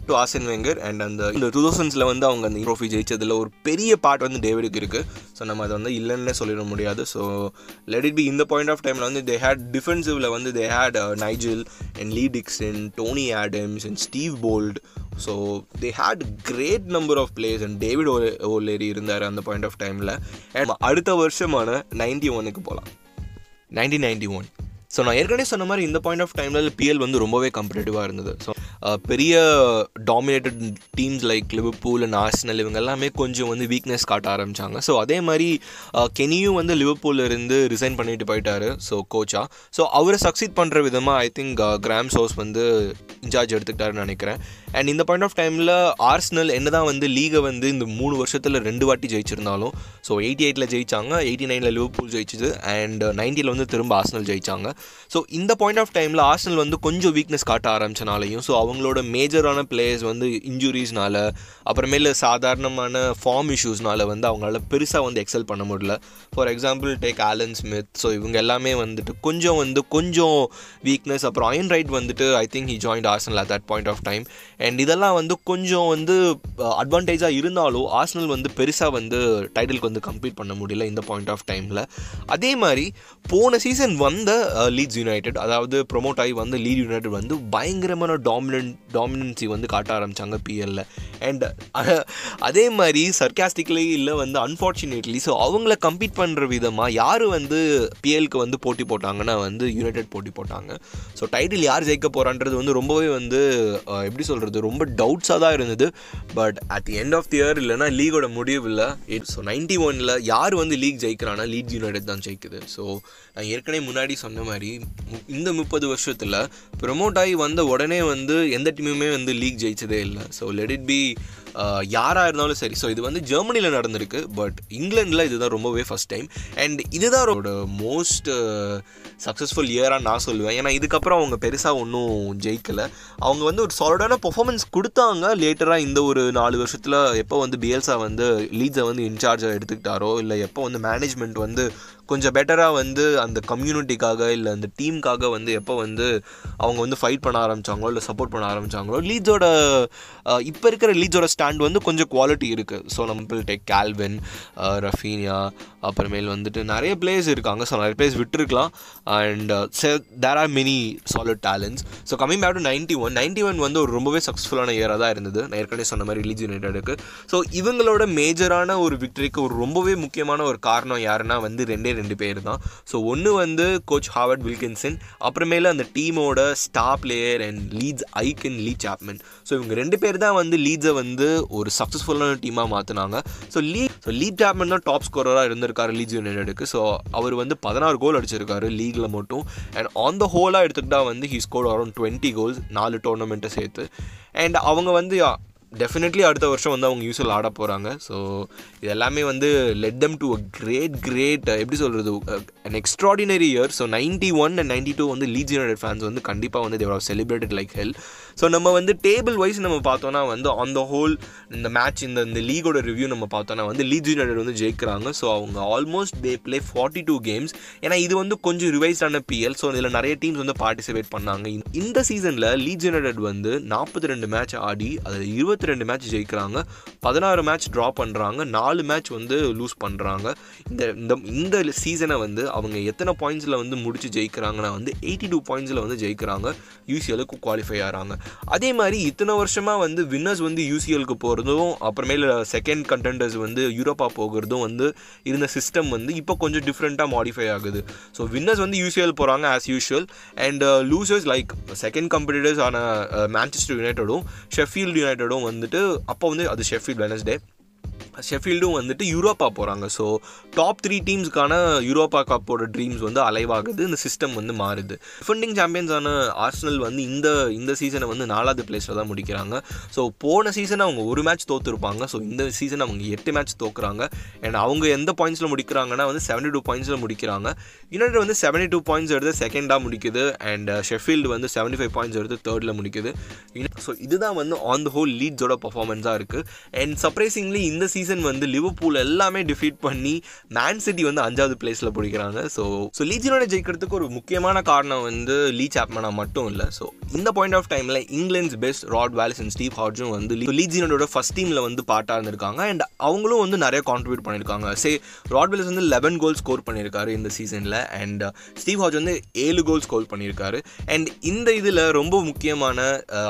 to Arsene Wenger and அந்த இந்த two தௌசண்ட்ஸில் வந்து அவங்க அந்த trophy ஜெயிச்சதில் ஒரு பெரிய part வந்து டேவிடுக்கு இருக்குது ஸோ நம்ம அதை வந்து இல்லைன்னே சொல்லிட முடியாது. ஸோ லெட் இட் பி இந்த பாயிண்ட் ஆஃப் டைமில் வந்து தே ஹேட் டிஃபென்சிவில் வந்து they had Nigel and Lee Dixon Tony Adams and Steve Bould so they had great number of players and David O O'Leary இருந்தார் அந்த பாயிண்ட் ஆஃப் டைமில் and அடுத்த வருஷமான ninety ஒனுக்கு போகலாம் நைன்டீன் நைன்டி ஒன் ஸோ நான் ஏற்கனவே சொன்ன மாதிரி இந்த பாயிண்ட் ஆஃப் டைமில் பிஎல் வந்து ரொம்பவே காம்படேட்டிவாக இருந்தது. ஸோ பெரிய dominated teams like Liverpool and Arsenal இவங்க எல்லாமே கொஞ்சம் வந்து வீக்னஸ் காட்ட ஆரம்பித்தாங்க ஸோ அதே மாதிரி கெனியும் வந்து லிவர்பூலில் இருந்து ரிசைன் பண்ணிட்டு போயிட்டாரு. ஸோ கோச்சா ஸோ அவரை சக்சீட் பண்ணுற விதமாக ஐ திங்க் கிராம் சோஸ் வந்து இன்சார்ஜ் எடுத்துக்கிட்டாருன்னு நினைக்கிறேன். அண்ட் இந்த பாயிண்ட் ஆஃப் டைமில் ஆர்ஸ்னல் என்ன தான் வந்து லீகை வந்து இந்த மூணு வருஷத்தில் ரெண்டு வாட்டி ஜெயிச்சிருந்தாலும் ஸோ எயிட்டி எயிட்டில் ஜெயிச்சாங்க எயிட்டி நைனில் லிவர்பூல் ஜெயிச்சிது அண்ட் நைன்ட்டியில் வந்து திரும்ப ஆர்ஸ்னல் ஜெயிச்சாங்க. ஸோ இந்த பாயிண்ட் ஆஃப் டைமில் ஆர்ஸ்னல் வந்து கொஞ்சம் வீக்னஸ் காட்ட ஆரம்பிச்சனாலையும் ஸோ அவங்களோட மேஜரான பிளேயர்ஸ் வந்து இன்ஜுரிஸ்னால அப்புறமேல சாதாரணமான ஃபார்ம் இஷ்யூஸ்னால வந்து அவங்களால பெருசாக வந்து எக்ஸல் பண்ண முடியல. For example take Alan Smith so இவங்க எல்லாமே வந்துட்டு கொஞ்சம் வந்து கொஞ்சம் வீக்னஸ் அப்புறம் அயன் ரைட் வந்துட்டு I think he joined Arsenal at that point of time and இதெல்லாம் வந்து கொஞ்சம் வந்து அட்வான்டேஜாக இருந்தாலும் ஆர்ஸ்னல் வந்து பெருசாக வந்து டைட்டிலுக்கு வந்து கம்ப்ளீட் பண்ண முடியல இந்த பாயிண்ட் ஆஃப் டைமில் அதே மாதிரி போன சீசன் வந்த லீட்ஸ் யுனைடெட் அதாவது ப்ரொமோட் ஆகி வந்த லீட் யுனைடெட் வந்து பயங்கரமான டாமினன்ட் டாமினன்சி வந்து காட்ட ஆரம்பித்தாங்க பிஎல்ல அண்ட் அதே மாதிரி சர்க்காஸ்டிக்லி இல்லை வந்து அன்ஃபார்ச்சுனேட்லி ஸோ அவங்கள கம்பீட் பண்ணுற விதமாக யார் வந்து பிஎல்க்கு வந்து போட்டி போட்டாங்கன்னா வந்து யுனைடெட் போட்டி போட்டாங்க. ஸோ டைட்டில் யார் ஜெயிக்க போகிறான்றது வந்து ரொம்பவே வந்து எப்படி சொல்கிறது ரொம்ப டவுட்ஸாக தான் இருந்தது. But at the end of the year இல்லைனா லீகோட முடிவில் ஸோ நைன்டி ஒனில் யார் வந்து லீக் ஜெயிக்கிறானா லீட் யுனைடெட் தான் ஜெயிக்குது. ஸோ நான் ஏற்கனவே முன்னாடி சொன்ன மாதிரி இந்த முப்பது வருஷத்தில் ப்ரொமோட் ஆகி வந்த உடனே வந்து எந்த டீமுமே வந்து லீக் ஜெயிச்சதே இல்லை. ஸோ லெட் இட் பி யாராக இருந்தாலும் சரி. ஸோ இது வந்து ஜெர்மனியில் நடந்திருக்கு பட் இங்கிலாண்டில் இதுதான் ரொம்பவே ஃபஸ்ட் டைம் அண்ட் இதுதான் அவரோட மோஸ்ட் சக்ஸஸ்ஃபுல் இயராக நான் சொல்லுவேன். ஏன்னா இதுக்கப்புறம் அவங்க பெருசாக ஒன்றும் ஜெயிக்கலை. அவங்க வந்து ஒரு சாலிடான பெர்ஃபார்மன்ஸ் கொடுத்தாங்க. லேட்டராக இந்த ஒரு நாலு வருஷத்தில் எப்போ வந்து பிஎல்சா வந்து லீட்ஸை வந்து இன்சார்ஜாக எடுத்துக்கிட்டாரோ இல்லை எப்போ வந்து மேனேஜ்மெண்ட் வந்து கொஞ்சம் பெட்டராக வந்து அந்த கம்யூனிட்டிக்காக இல்லை அந்த டீமுக்காக வந்து எப்போ வந்து அவங்க வந்து ஃபைட் பண்ண ஆரம்பிச்சாங்களோ இல்லை சப்போர்ட் பண்ண ஆரம்பிச்சாங்களோ லீட்ஸோட இப்போ இருக்கிற லீட்ஸோட ஸ்டாண்ட் வந்து கொஞ்சம் குவாலிட்டி இருக்குது ஸோ நம்ம டெக் கால்வின் ரஃபீனியா அப்புறமேல் வந்துட்டு நிறைய பிளேயர்ஸ் இருக்காங்க. ஸோ நிறைய players விட்டுருக்கலாம். And there are many solid talents so coming back to ninety one ninety one வந்து ஒரு ரொம்பவே சக்ஸஸ்ஃபுல்லான இயராக தான் இருந்தது. நான் ஏற்கனவே சொன்ன மாதிரி லீட்ஸ் யுனைடெடுக்கு ஸோ இவங்களோட மேஜரான ஒரு விக்டரிக்கு ஒரு ரொம்பவே முக்கியமான ஒரு காரணம் யாருன்னா வந்து ரெண்டே ரெண்டு பேர் தான். ஸோ ஒன்று வந்து கோச் ஹாவர்ட் வில்கின்சன் அப்புறமேல அந்த டீமோட star player and Leeds icon Lee Chapman so இவங்க ரெண்டு பேர் தான் வந்து லீட்ஸை வந்து ஒரு சக்ஸஸ்ஃபுல்லான டீமாக மாற்றினாங்க so Lee so Lee Chapman தான் டாப் ஸ்கோரராக இருந்திருக்காரு லீட்ஸ் யுனைடெடுக்கு ஸோ அவர் வந்து பதினாறு கோல் அடிச்சிருக்காரு லீகில் மட்டும். அண்ட் ஆன் த ஹோலாக எடுத்துக்கிட்டால் வந்து he score around twenty goals நாலு டோர்னமெண்ட்டை சேர்த்து. அண்ட் அவங்க வந்து டெஃபினெட்லி அடுத்த வருஷம் வந்து அவங்க யூஸ்வல் ஆட போகிறாங்க ஸோ இது எல்லாமே வந்து let them to a great great எப்படி சொல்கிறது an extraordinary year so ninety one and ninety two வந்து லீஜ் யுனைடட் ஃபேன்ஸ் வந்து கண்டிப்பாக வந்து they were celebrated like hell so நம்ம வந்து டேபிள் வைஸ் நம்ம பார்த்தோன்னா வந்து ஆன் த ஹோல் இந்த மேட்ச் இந்த இந்த லீகோட ரிவ்யூ நம்ம பார்த்தோன்னா வந்து லீட்ஸ் யுனைடட் வந்து ஜெயிக்கிறாங்க. ஸோ அவங்க almost they play forty two games ஏன்னா இது வந்து கொஞ்சம் ரிவைஸ்டான பிஎல் ஸோ இதில் நிறைய டீம்ஸ் வந்து பார்ட்டிசிபேட் பண்ணாங்க. இந்த- இந்த சீசனில் லீட்ஸ் யுனைடட் வந்து நாற்பத்தி ரெண்டு மேட்ச் ஆடி அதில் இருபத்தி ரெண்டு மேட்ச் ஜெயிக்கிறாங்க. பதினாறு மேட்ச் ட்ரா பண்ணுறாங்க நாலு மேட்ச் வந்து லூஸ் பண்ணுறாங்க இந்த இந்த இந்த சீசனை வந்து அவங்க எத்தனை பாயிண்ட்ஸில் வந்து முடிச்சு ஜெயிக்கிறாங்கன்னா வந்து எயிட்டி டூ பாயிண்ட்ஸில் வந்து ஜெயிக்கிறாங்க. யூசிஎலுக்கு குவாலிஃபை ஆகிறாங்க அதே மாதிரி இத்தனை வருஷமாக வந்து வின்னர்ஸ் வந்து யூசிஎலுக்கு போகிறதும் அப்புறமேல செகண்ட் கண்டெண்டர்ஸ் வந்து யூரோப்பா போகிறதும் வந்து இருந்த சிஸ்டம் வந்து இப்போ கொஞ்சம் டிஃப்ரெண்ட்டாக மாடிஃபை ஆகுது. ஸோ வின்னர்ஸ் வந்து யூசிஎல் போகிறாங்க as usual and losers like second competitors ஆன மேன்செஸ்டர் யுனைட்டடும் ஷெஃபீல்டு யுனைட்டடும் வந்துட்டு அப்போ வந்து அது ஷெஃபீல்ட் வெனஸ்டே ஷெஃபீல்டும் வந்துட்டு யூரோப்பா போகிறாங்க ஸோ டாப் த்ரீ டீம்ஸ்க்கான யூரோப்பா கப்போட ட்ரீம்ஸ் வந்து அலைவாகுது. இந்த சிஸ்டம் வந்து மாறுது. டிஃபெண்டிங் சாம்பியன்ஸான ஆர்ஸ்னல் வந்து இந்த இந்த சீசனை வந்து நாலாவது பிளேஸில் தான் முடிக்கிறாங்க. ஸோ போன சீசன் அவங்க ஒரு மேட்ச் தோற்றுருப்பாங்க ஸோ இந்த சீசன் அவங்க எட்டு மேட்ச் தோக்குறாங்க. அண்ட் அவங்க எந்த பாயிண்ட்ஸில் முடிக்கிறாங்கன்னா வந்து செவன்டி டூ பாயிண்ட்ஸில் முடிக்கிறாங்க. யுனைடட் வந்து செவன்டி டூ பாயிண்ட்ஸ் எடுத்து செகண்டாக முடிக்குது. அண்ட் ஷெஃபீல்டு uh, வந்து செவன்டி ஃபைவ் பாயிண்ட்ஸ் எடுத்து தேர்டில் முடிக்குது. ஸோ இதுதான் வந்து ஆன் த ஹோல் லீட்ஸோட பர்ஃபார்மன்ஸாக இருக்குது அண்ட் சர்ப்ரைசிங்லி இந்த சீசன் வந்து லிவர்பூல் எல்லாமே டிஃபீட் பண்ணி மேன் சிட்டி வந்து அஞ்சாவது பிளேஸில் பிடிக்கிறாங்க. ஸோ ஸோ லீட்ஸினோட ஜெயிக்கிறதுக்கு ஒரு முக்கியமான காரணம் வந்து லீ சாப்மனா மட்டும் இல்லை. ஸோ இந்த பாயிண்ட் ஆஃப் டைமில் England best Rod Wallace and Steve ஹார்ஜும் வந்து லீஜினோட ஃபஸ்ட் டீமில் வந்து பார்ட்டாக இருந்திருக்காங்க. அண்ட் அவங்களும் வந்து நிறைய கான்ட்ரிபியூட் பண்ணியிருக்காங்க சே ராட் வேலிஸ் வந்து லெவன் கோல் ஸ்கோர் பண்ணியிருக்காரு இந்த சீசனில் அண்ட் ஸ்டீவ் ஹார்ஜ் வந்து ஏழு கோல் ஸ்கோர் பண்ணியிருக்காரு அண்ட் இந்த இதில் ரொம்ப முக்கியமான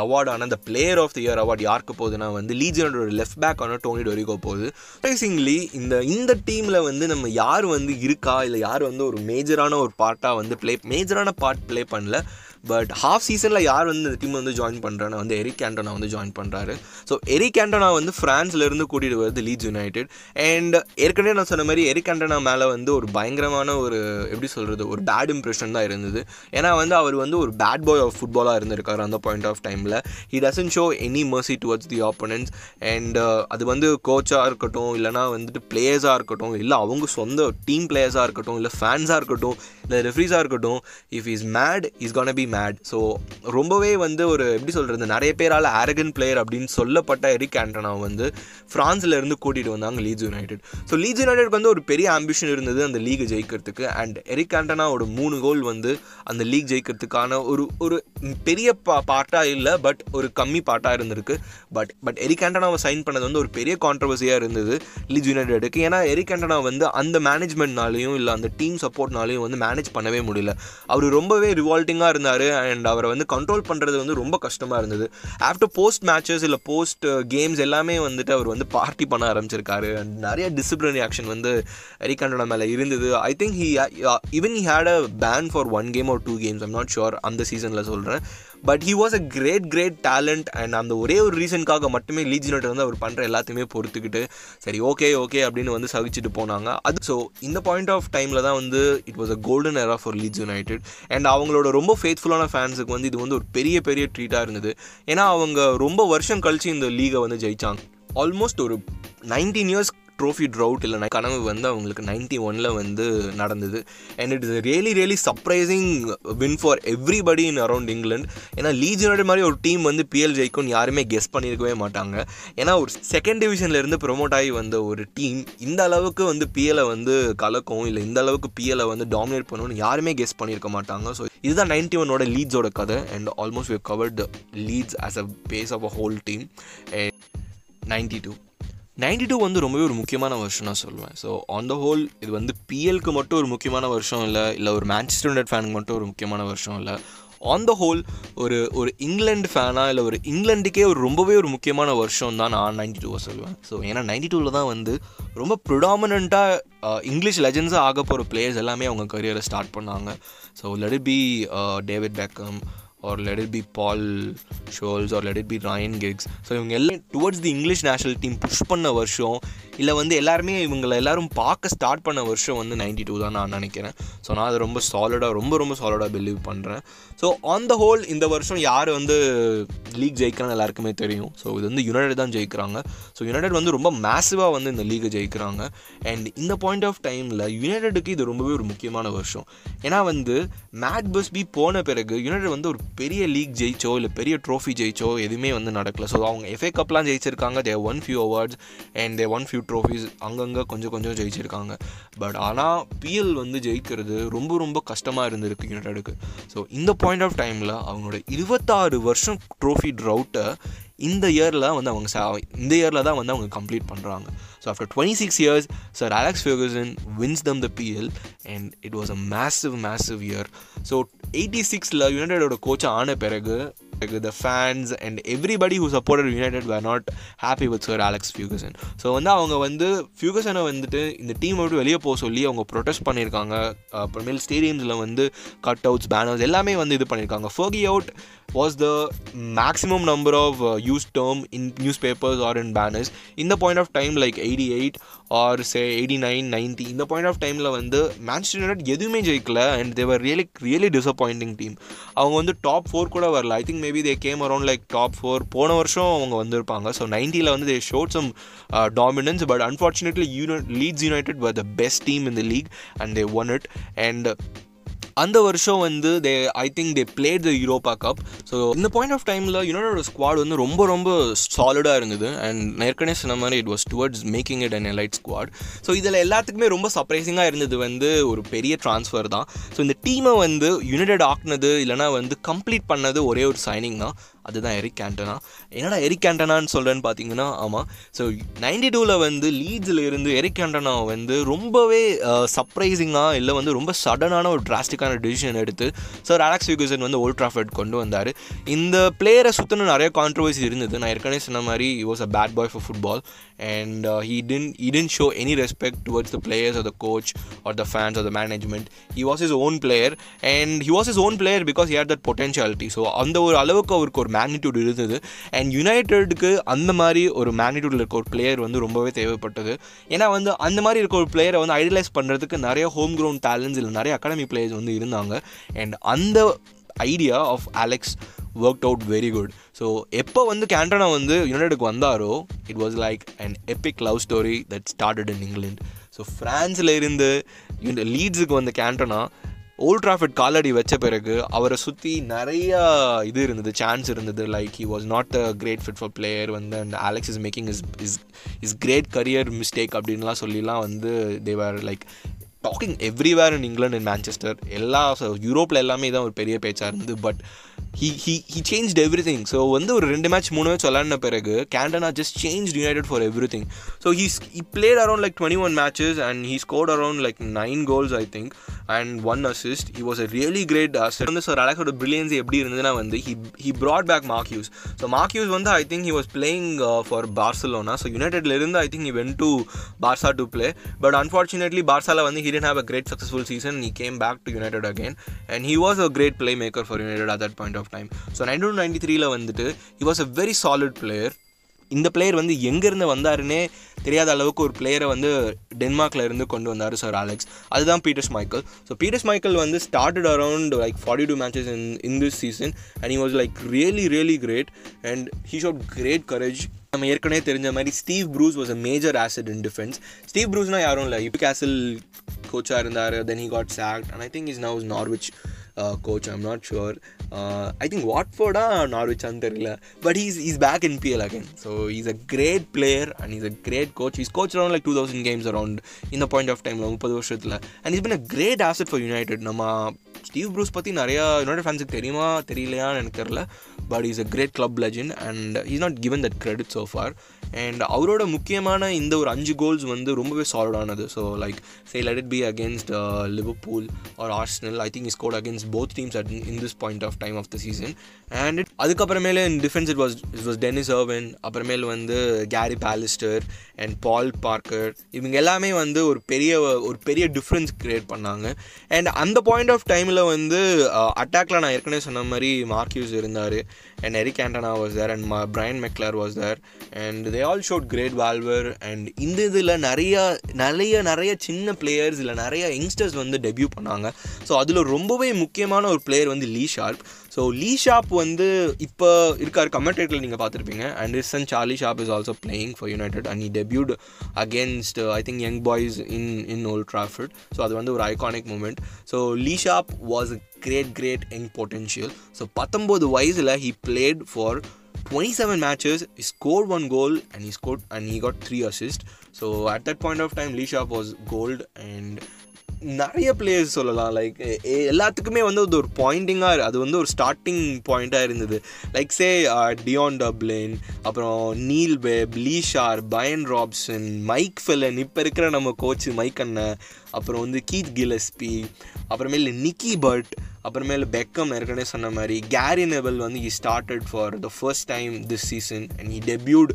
அவார்டான அந்த player of the year award யாருக்கு போகுதுன்னா வந்து லீஜனோட லெஃப்ட் பேக்கான டோனி டொரிகோ போகுது. சர்ப்ரைசிங்லி இந்த இந்த டீமில் வந்து நம்ம யார் வந்து இருக்கா? இல்லை யார் வந்து ஒரு மேஜரான ஒரு பார்ட்டாக வந்து ப்ளே மேஜரான பார்ட் ப்ளே பண்ணல. பட் ஹாஃப் சீசனில் யார் வந்து இந்த டீம் வந்து ஜாயின் பண்ணுறான்னா வந்து எரிக் ஆண்டனா வந்து ஜாயின் பண்ணுறாரு ஸோ எரிக் ஆண்டனா வந்து ஃப்ரான்ஸ்லேருந்து கூட்டிகிட்டு வருது லீட்ஸ் யுனைடெட் அண்ட் ஏற்கனவே நான் சொன்ன மாதிரி எரிக் ஆண்டனா மேலே வந்து ஒரு பயங்கரமான ஒரு எப்படி சொல்கிறது ஒரு பேட் இம்ப்ரெஷன் தான் இருந்தது. ஏன்னா வந்து அவர் வந்து ஒரு பேட் பாய் ஆஃப் ஃபுட்பாலாக இருந்திருக்காரு அந்த பாயிண்ட் ஆஃப் டைமில் he doesn't show any mercy towards the opponents and அது வந்து கோச்சாக இருக்கட்டும் இல்லைனா வந்துட்டு பிளேயர்ஸாக இருக்கட்டும் இல்லை அவங்க சொந்த டீம் பிளேயர்ஸாக இருக்கட்டும் இல்லை ஃபேன்ஸாக இருக்கட்டும் இல்லை ரெஃப்ரீஸாக இருக்கட்டும் if is mad is can be mad so ரொம்பவே வந்து ஒரு எப்படி சொல்கிறது நிறைய பேரால் ஆரகன் பிளேயர் அப்படின்னு சொல்லப்பட்ட எரிக் ஆண்டனா வந்து ஃப்ரான்ஸில் இருந்து கூட்டிகிட்டு வந்தாங்க லீட்ஸ் யுனைடெட். ஸோ லீட்ஸ் யுனைடெட்க்கு வந்து ஒரு பெரிய ஆம்பிஷன் இருந்தது அந்த லீக் ஜெயிக்கிறதுக்கு. அண்ட் எரிக் ஆண்டனாவோட மூணு கோல் வந்து அந்த லீக் ஜெயிக்கிறதுக்கான ஒரு ஒரு பெரிய பா பார்ட்டாக இல்லை பட் ஒரு கம்மி பார்ட்டாக இருந்திருக்கு. பட் பட் எரிக் ஆண்டனாவை சைன் பண்ணது வந்து ஒரு பெரிய கான்ட்ரவர்சியாக இருந்தது லீட்ஸ் யுனைடெடுக்கு. ஏன்னா எரிக் ஆண்டனா வந்து அந்த மேனேஜ்மெண்ட்னாலையும் இல்லை அந்த டீம் சப்போர்ட்னாலையும் வந்து மேனேஜ் பண்ணவே முடியல. அவர் ரொம்பவே ரிவால்ட்டிங்காக இருந்தார். இருந்தார் அண்ட் அவரை வந்து கண்ட்ரோல் பண்ணுறது வந்து ரொம்ப கஷ்டமாக இருந்தது. ஆஃப்டர் போஸ்ட் மேட்சஸ் இல்லை போஸ்ட் கேம்ஸ் எல்லாமே வந்துட்டு அவர் வந்து பார்ட்டி பண்ண ஆரம்பிச்சிருக்காரு. அண்ட் நிறைய டிசிப்ளினரி ஆக்ஷன் வந்து எரிக் மேலே இருந்தது. I think he even he had a ban for one game or two games I'm not sure அந்த சீசனில் சொல்கிறேன் but he was a great great talent and அந்த ஒரே ஒரு ரீசனுக்காக மட்டுமே லீட்ஸ் யுனைடட் வந்து அவர் பண்ணுற எல்லாத்தையுமே பொறுத்துக்கிட்டு சரி ஓகே ஓகே அப்படின்னு வந்து சகிச்சுட்டு போனாங்க. அது ஸோ இந்த பாயிண்ட் ஆஃப் டைமில் தான் வந்து it was a golden era for Leeds United and அவங்களோட ரொம்ப ஃபேத்ஃபுல்லான ஃபேன்ஸுக்கு வந்து இது வந்து ஒரு பெரிய பெரிய ட்ரீட்டாக இருந்தது. ஏன்னா அவங்க ரொம்ப வருஷம் கழிச்சு இந்த லீகை வந்து ஜெயிச்சாங்க. ஆல்மோஸ்ட் ஒரு நைன்டீன் இயர்ஸ் ட்ரோஃபி ட்ரவுட் இல்லை கனவு வந்து அவங்களுக்கு நைன்டி ஒனில் வந்து நடந்தது. And it is really really surprising win for everybody in around England ஏன்னா லீஜ் யுனைடட் மாதிரி ஒரு டீம் வந்து பிஎல் ஜெயிக்கும்னு யாருமே கெஸ் பண்ணியிருக்கவே மாட்டாங்க. ஏன்னா ஒரு செகண்ட் டிவிஷன்லேருந்து ப்ரொமோட் ஆகி வந்த ஒரு டீம் இந்த அளவுக்கு வந்து பிஎலை வந்து கலக்கும் இல்லை இந்த அளவுக்கு பிஎலை வந்து டாமினேட் பண்ணணும்னு யாருமே கெஸ் பண்ணியிருக்க மாட்டாங்க. ஸோ இதுதான் நைன்டி ஒனோட லீட்ஸோட கதை. And almost we covered Leeds as a base of a whole team ninety two ninety two வந்து ரொம்பவே ஒரு முக்கியமான வருஷம் நான் சொல்லுவேன். ஸோ ஆன் த ஹோல் இது வந்து பிஎல்க்கு மட்டும் ஒரு முக்கியமான வருஷம் இல்லை இல்லை ஒரு மேன்செஸ்டர் யுனைடட் ஃபேனுக்கு மட்டும் ஒரு முக்கியமான வருஷம் இல்லை. ஆன் த ஹோல் ஒரு ஒரு இங்கிலாந்து ஃபேனாக இல்லை ஒரு இங்கிலாண்டுக்கே ஒரு ரொம்பவே ஒரு முக்கியமான வருஷம் தான் நான் நைன்டி டூவை சொல்லுவேன். ஸோ ஏன்னா நைன்டி டூவில் தான் வந்து ரொம்ப ப்ரிடாமினண்ட்டாக இங்கிலீஷ் லெஜன்ஸாக ஆக போகிற பிளேயர்ஸ் எல்லாமே அவங்க கரியரை ஸ்டார்ட் பண்ணாங்க. So let be David Beckham or let it be Paul Scholes or let it be Ryan Giggs so இவங்க எல்லாம் towards the English national team push பண்ண வருஷம் இல்லை வந்து எல்லாருமே இவங்களை எல்லாரும் பார்க்க ஸ்டார்ட் பண்ண வருஷம் வந்து நைன்டி டூ தான் நான் நினைக்கிறேன். ஸோ நான் அதை ரொம்ப சாலிடாக ரொம்ப ரொம்ப சாலிடாக பிலீவ் பண்ணுறேன் ஸோ ஆன் த ஹோல் இந்த வருஷம் யார் வந்து லீக் ஜெயிக்கிறான்னு எல்லாருக்குமே தெரியும். ஸோ இது வந்து யுனைடெட் தான் ஜெயிக்கிறாங்க. ஸோ யுனைடெட் வந்து ரொம்ப மேசிவாக வந்து இந்த லீகை ஜெயிக்கிறாங்க. அண்ட் இந்த பாயிண்ட் ஆஃப் டைமில் யுனைடெடுக்கு இது ரொம்பவே ஒரு முக்கியமான வருஷம். ஏன்னா வந்து மேட் பஸ்பி போன பிறகு யுனைடெட் வந்து ஒரு பெரிய லீக் ஜெயிச்சோ இல்லை பெரிய ட்ரோஃபி ஜெயிச்சோ எதுவுமே வந்து நடக்கல. ஸோ அவங்க எஃப்ஏ கப்லாம் ஜெயிச்சிருக்காங்க. They won few awards and they won few trophies அங்கங்கே கொஞ்சம் கொஞ்சம் ஜெயிச்சிருக்காங்க. பட் ஆனால் பிஎல் வந்து ஜெயிக்கிறது ரொம்ப ரொம்ப கஷ்டமாக இருந்திருக்கு யுனைடெடுக்கு ஸோ இந்த பாயிண்ட் ஆஃப் டைமில் அவங்களோட இருபத்தாறு வருஷம் ட்ரோஃபி ட்ரவுட்டை இந்த இயரில் வந்து அவங்க இந்த இயரில் தான் வந்து அவங்க கம்ப்ளீட் பண்ணுறாங்க so after twenty six years Sir Alex Ferguson wins them the PL and it was a massive massive year so eighty சிக்ஸில் யுனைடோட கோச் ஆன பிறகு the fans and everybody who supported United were not happy with Sir Alex Ferguson so வந்து அவங்க வந்து ஃபியூகசனை வந்துட்டு இந்த team விட்டு வெளியே போக சொல்லி அவங்க ப்ரொடெஸ்ட் பண்ணியிருக்காங்க அப்புறமேல் ஸ்டேடியம்ஸில் வந்து கட் அவுட்ஸ் பேனர்ஸ் எல்லாமே வந்து இது பண்ணியிருக்காங்க Fergie out was the maximum number of use term in newspapers or in banners இந்த point of time like eighty eight or say eighty nine ninety இந்த பாயிண்ட் ஆஃப் டைமில் வந்து மேன்செஸ்டர் யுனைட் எதுவுமே ஜெயிக்கல and they were really really disappointing team அவங்க வந்து top four கூட வரல. I think maybe they came around like top four போன வருஷம் அவங்க வந்திருப்பாங்க. ஸோ நைன்ட்டியில் வந்து they showed some dominance but unfortunately United Leeds United were the best team in the league and they won it and அந்த வருஷம் வந்து they I think they played the Europa cup so இந்த point of டைமில் யுனைடோட squad வந்து ரொம்ப ரொம்ப சாலிடாக இருந்தது. அண்ட் ஏற்கனவே சொன்ன மாதிரி it was towards making it and elite squad so இதில் எல்லாத்துக்குமே ரொம்ப சர்ப்ரைசிங்காக இருந்தது வந்து ஒரு பெரிய ட்ரான்ஸ்ஃபர் தான். ஸோ இந்த டீமை வந்து யுனைடெட் ஆக்குனது இல்லைனா வந்து கம்ப்ளீட் பண்ணது ஒரே ஒரு சைனிங் தான். அதுதான் எரிக் கேண்டனா என்னடா எரிக் கேண்டனான்னு சொல்கிறேன்னு பார்த்தீங்கன்னா ஆமாம் ஸோ நைன்டி டூவில் வந்து லீட்ஸில் இருந்து எரிக் கேண்டனா வந்து ரொம்பவே சர்ப்ரைசிங்காக இல்லை வந்து ரொம்ப சடனான ஒரு டிராஸ்டிக்கான டிசிஷன் எடுத்து சார் அலெக்ஸ் ஃபியூகசன் வந்து ஓல்ட் ட்ராஃபர்ட் கொண்டு வந்தார். இந்த பிளேயரை சுற்றின நிறைய கான்ட்ரவர்சி இருந்தது. நான் ஏற்கனவே சொன்ன மாதிரி he a bad boy boy football and uh, he didn't he didn't show any respect towards the players or the coach or the fans or the management. He was his own player and he was his own player because he had that potentiality. So அந்த ஒரு அளவுக்கு அவருக்கு ஒரு magnitude இருந்தது. And யுனைடெடுக்கு அந்த மாதிரி ஒரு மேக்னிடியூடில் இருக்க ஒரு பிளேயர் வந்து ரொம்பவே தேவைப்பட்டது. ஏன்னா வந்து அந்த மாதிரி இருக்க ஒரு பிளேயரை வந்து ஐடியலைஸ் பண்ணுறதுக்கு நிறைய ஹோம் கிரவுண்ட் டேலண்ட்ஸ் இல்லை நிறைய அகாடமி பிளேயர்ஸ் வந்து இருந்தாங்க. அண்ட் அந்த idea of Alex work out very good so எப்போ வந்து கேண்டனா வந்து யுனைடெடுக்கு வந்தாரோ it was like and epic love story that started in England so ஃப்ரான்ஸில் இருந்து லீட்ஸுக்கு வந்த கேண்டனா ஓல்ட் ட்ராஃபிட் காலடி வச்ச பிறகு அவரை சுற்றி நிறையா இது இருந்தது சான்ஸ் இருந்தது. Like he was not a great fit for player வந்து and Alex is making is is is great career mistake அப்படின்லாம் சொல்லிலாம் வந்து they were like talking everywhere in England in Manchester எல்லா யூரோப்பில் எல்லாமே தான் ஒரு பெரிய பேச்சாக இருந்தது but he he he change everything so வந்து ஒரு ரெண்டு மேட்ச் மூணு மேட்ச் விளாடின பிறகு Cantona just change United for everything so he's he played around like twenty one matches and he scored around like nine goals I think and one assist he was a really great assist வந்து sir அலெக்ஸோட brilliance எப்படி இருந்ததுன்னா வந்து he he brought back Mark Hughes so Mark Hughes வந்து I think he was playing for Barcelona so யுனைடெட்ல இருந்து I think he went to Barca to play but unfortunately பார்சாவில் வந்து he didn't have a great successful season he came back to United again and he was a great playmaker for United at that point of time so nineteen ninety த்ரீல வந்துட்டு he was a very solid player இந்த player வந்து எங்கேருந்து வந்தாருன்னே தெரியாத அளவுக்கு ஒரு பிளேயரை வந்து டென்மார்க்கில் இருந்து கொண்டு வந்தார் சார் அலெக்ஸ் அதுதான் Peters Michael so Peters Michael வந்து started around like forty two matches in in this season and he was like really really great and he showed great courage நம்ம ஏற்கனவே தெரிஞ்ச மாதிரி Steve Bruce was a major asset in defence Steve ப்ரூஸ்னால் யாரும் இல்லை. இப்போ கேசல் கோச்சாக இருந்தார் then he got sacked and I think is now Norwich coach I'm not sure I think வாட்ஃபோர்டா நார்விச்சான்னு தெரியல. But he's is back in PL again so is a great player and is a great coach is coach around like two thousand games around இந்த point of டைமில் முப்பது வருஷத்தில். And is been a great asset for United நம்ம Steve Bruce பற்றி நிறையா என்னோடய ஃபேன்ஸுக்கு தெரியுமா தெரியலையான்னு எனக்கு தெரில but is a great club legend and is not given that credit so far and அவரோட முக்கியமான இந்த ஒரு அஞ்சு கோல்ஸ் வந்து ரொம்பவே சாலிடானது so like say let it be against Liverpool or Arsenal I think is good against both teams at in this point of time of the season and it அதுக்கப்புறமேலே in defence it was it was Denis Irwin அப்புறமேல் வந்து Gary Pallister and Paul Parker இவங்க எல்லாமே வந்து ஒரு பெரிய ஒரு பெரிய difference create பண்ணாங்க. அண்ட் அந்த பாயிண்ட் ஆஃப் டைம் டைமில் வந்து அட்டாக்ல நான் ஏற்கனவே சொன்ன மாதிரி மார்க்யூஸ் இருந்தார். And Eric Cantona was there and Brian McClair was there and they all showed great valour and இந்த இதில் நிறைய நிறைய நிறைய சின்ன பிளேயர்ஸ் இல்லை நிறைய யங்ஸ்டர்ஸ் வந்து டெபியூ பண்ணாங்க. ஸோ அதில் ரொம்பவே முக்கியமான ஒரு பிளேயர் வந்து Lee Sharpe so Lee Sharpe வந்து இப்போ இருக்கார் கமெண்டேட்டரில் நீங்கள் பார்த்துருப்பீங்க. And is and Charlie Sharpe is also playing for United and he debuted against I think Young Boys in in Old Trafford so அது வந்து ஒரு iconic moment so Lee Sharpe was great great young potential so பத்தொம்போது வயசில் he played for 27 matches, he scored one goal and he scored and he got three assists. So at that point of time, Lee Sharp was gold and நிறைய players சொல்லலாம். Like எல்லாத்துக்குமே வந்து அது ஒரு பாயிண்டிங்காக அது வந்து ஒரு ஸ்டார்டிங் பாயிண்ட்டாக இருந்தது. லைக் சே டியான் டப்ளின் அப்புறம் Neil Webb Lee Sharpe Bryan Robson Mike ஃபெலன் இப்போ இருக்கிற நம்ம கோச் மைக் அண்ணன் அப்புறம் வந்து கீத் கிலஸ்பி அப்புறமேல நிக்கி பட் அப்புறமேல பெக்கம் ஏற்கனவே சொன்ன மாதிரி கேரி நெவல் வந்து he started for the first time this season and he debuted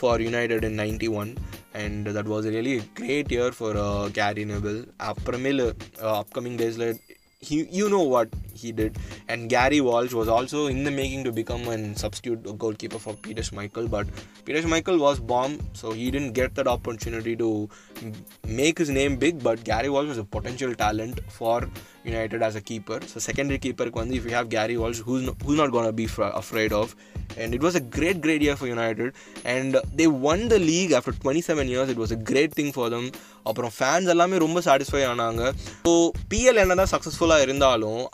for United in 91 and that was really a great year for uh, Gary Neville. Uh, upcoming days he you know what he did. And Gary Walsh was also in the making to become a substitute goalkeeper for Peter Schmeichel. But Peter Schmeichel was bomb so he didn't get that opportunity to make his name big. But Gary Walsh was a potential talent for United as a keeper. So secondary keeper if you have Gary Walsh who's not, who's not gonna be fra- afraid of. And it was a great great year for United. And they won the league after 27 years. It was a great thing for them. அப்புறம் fans எல்லாமே ரொம்ப satisfy ஆனாங்க. So PL என்ன தான் சக்ஸஸ்ஃபுல்லாக இருந்தாலும்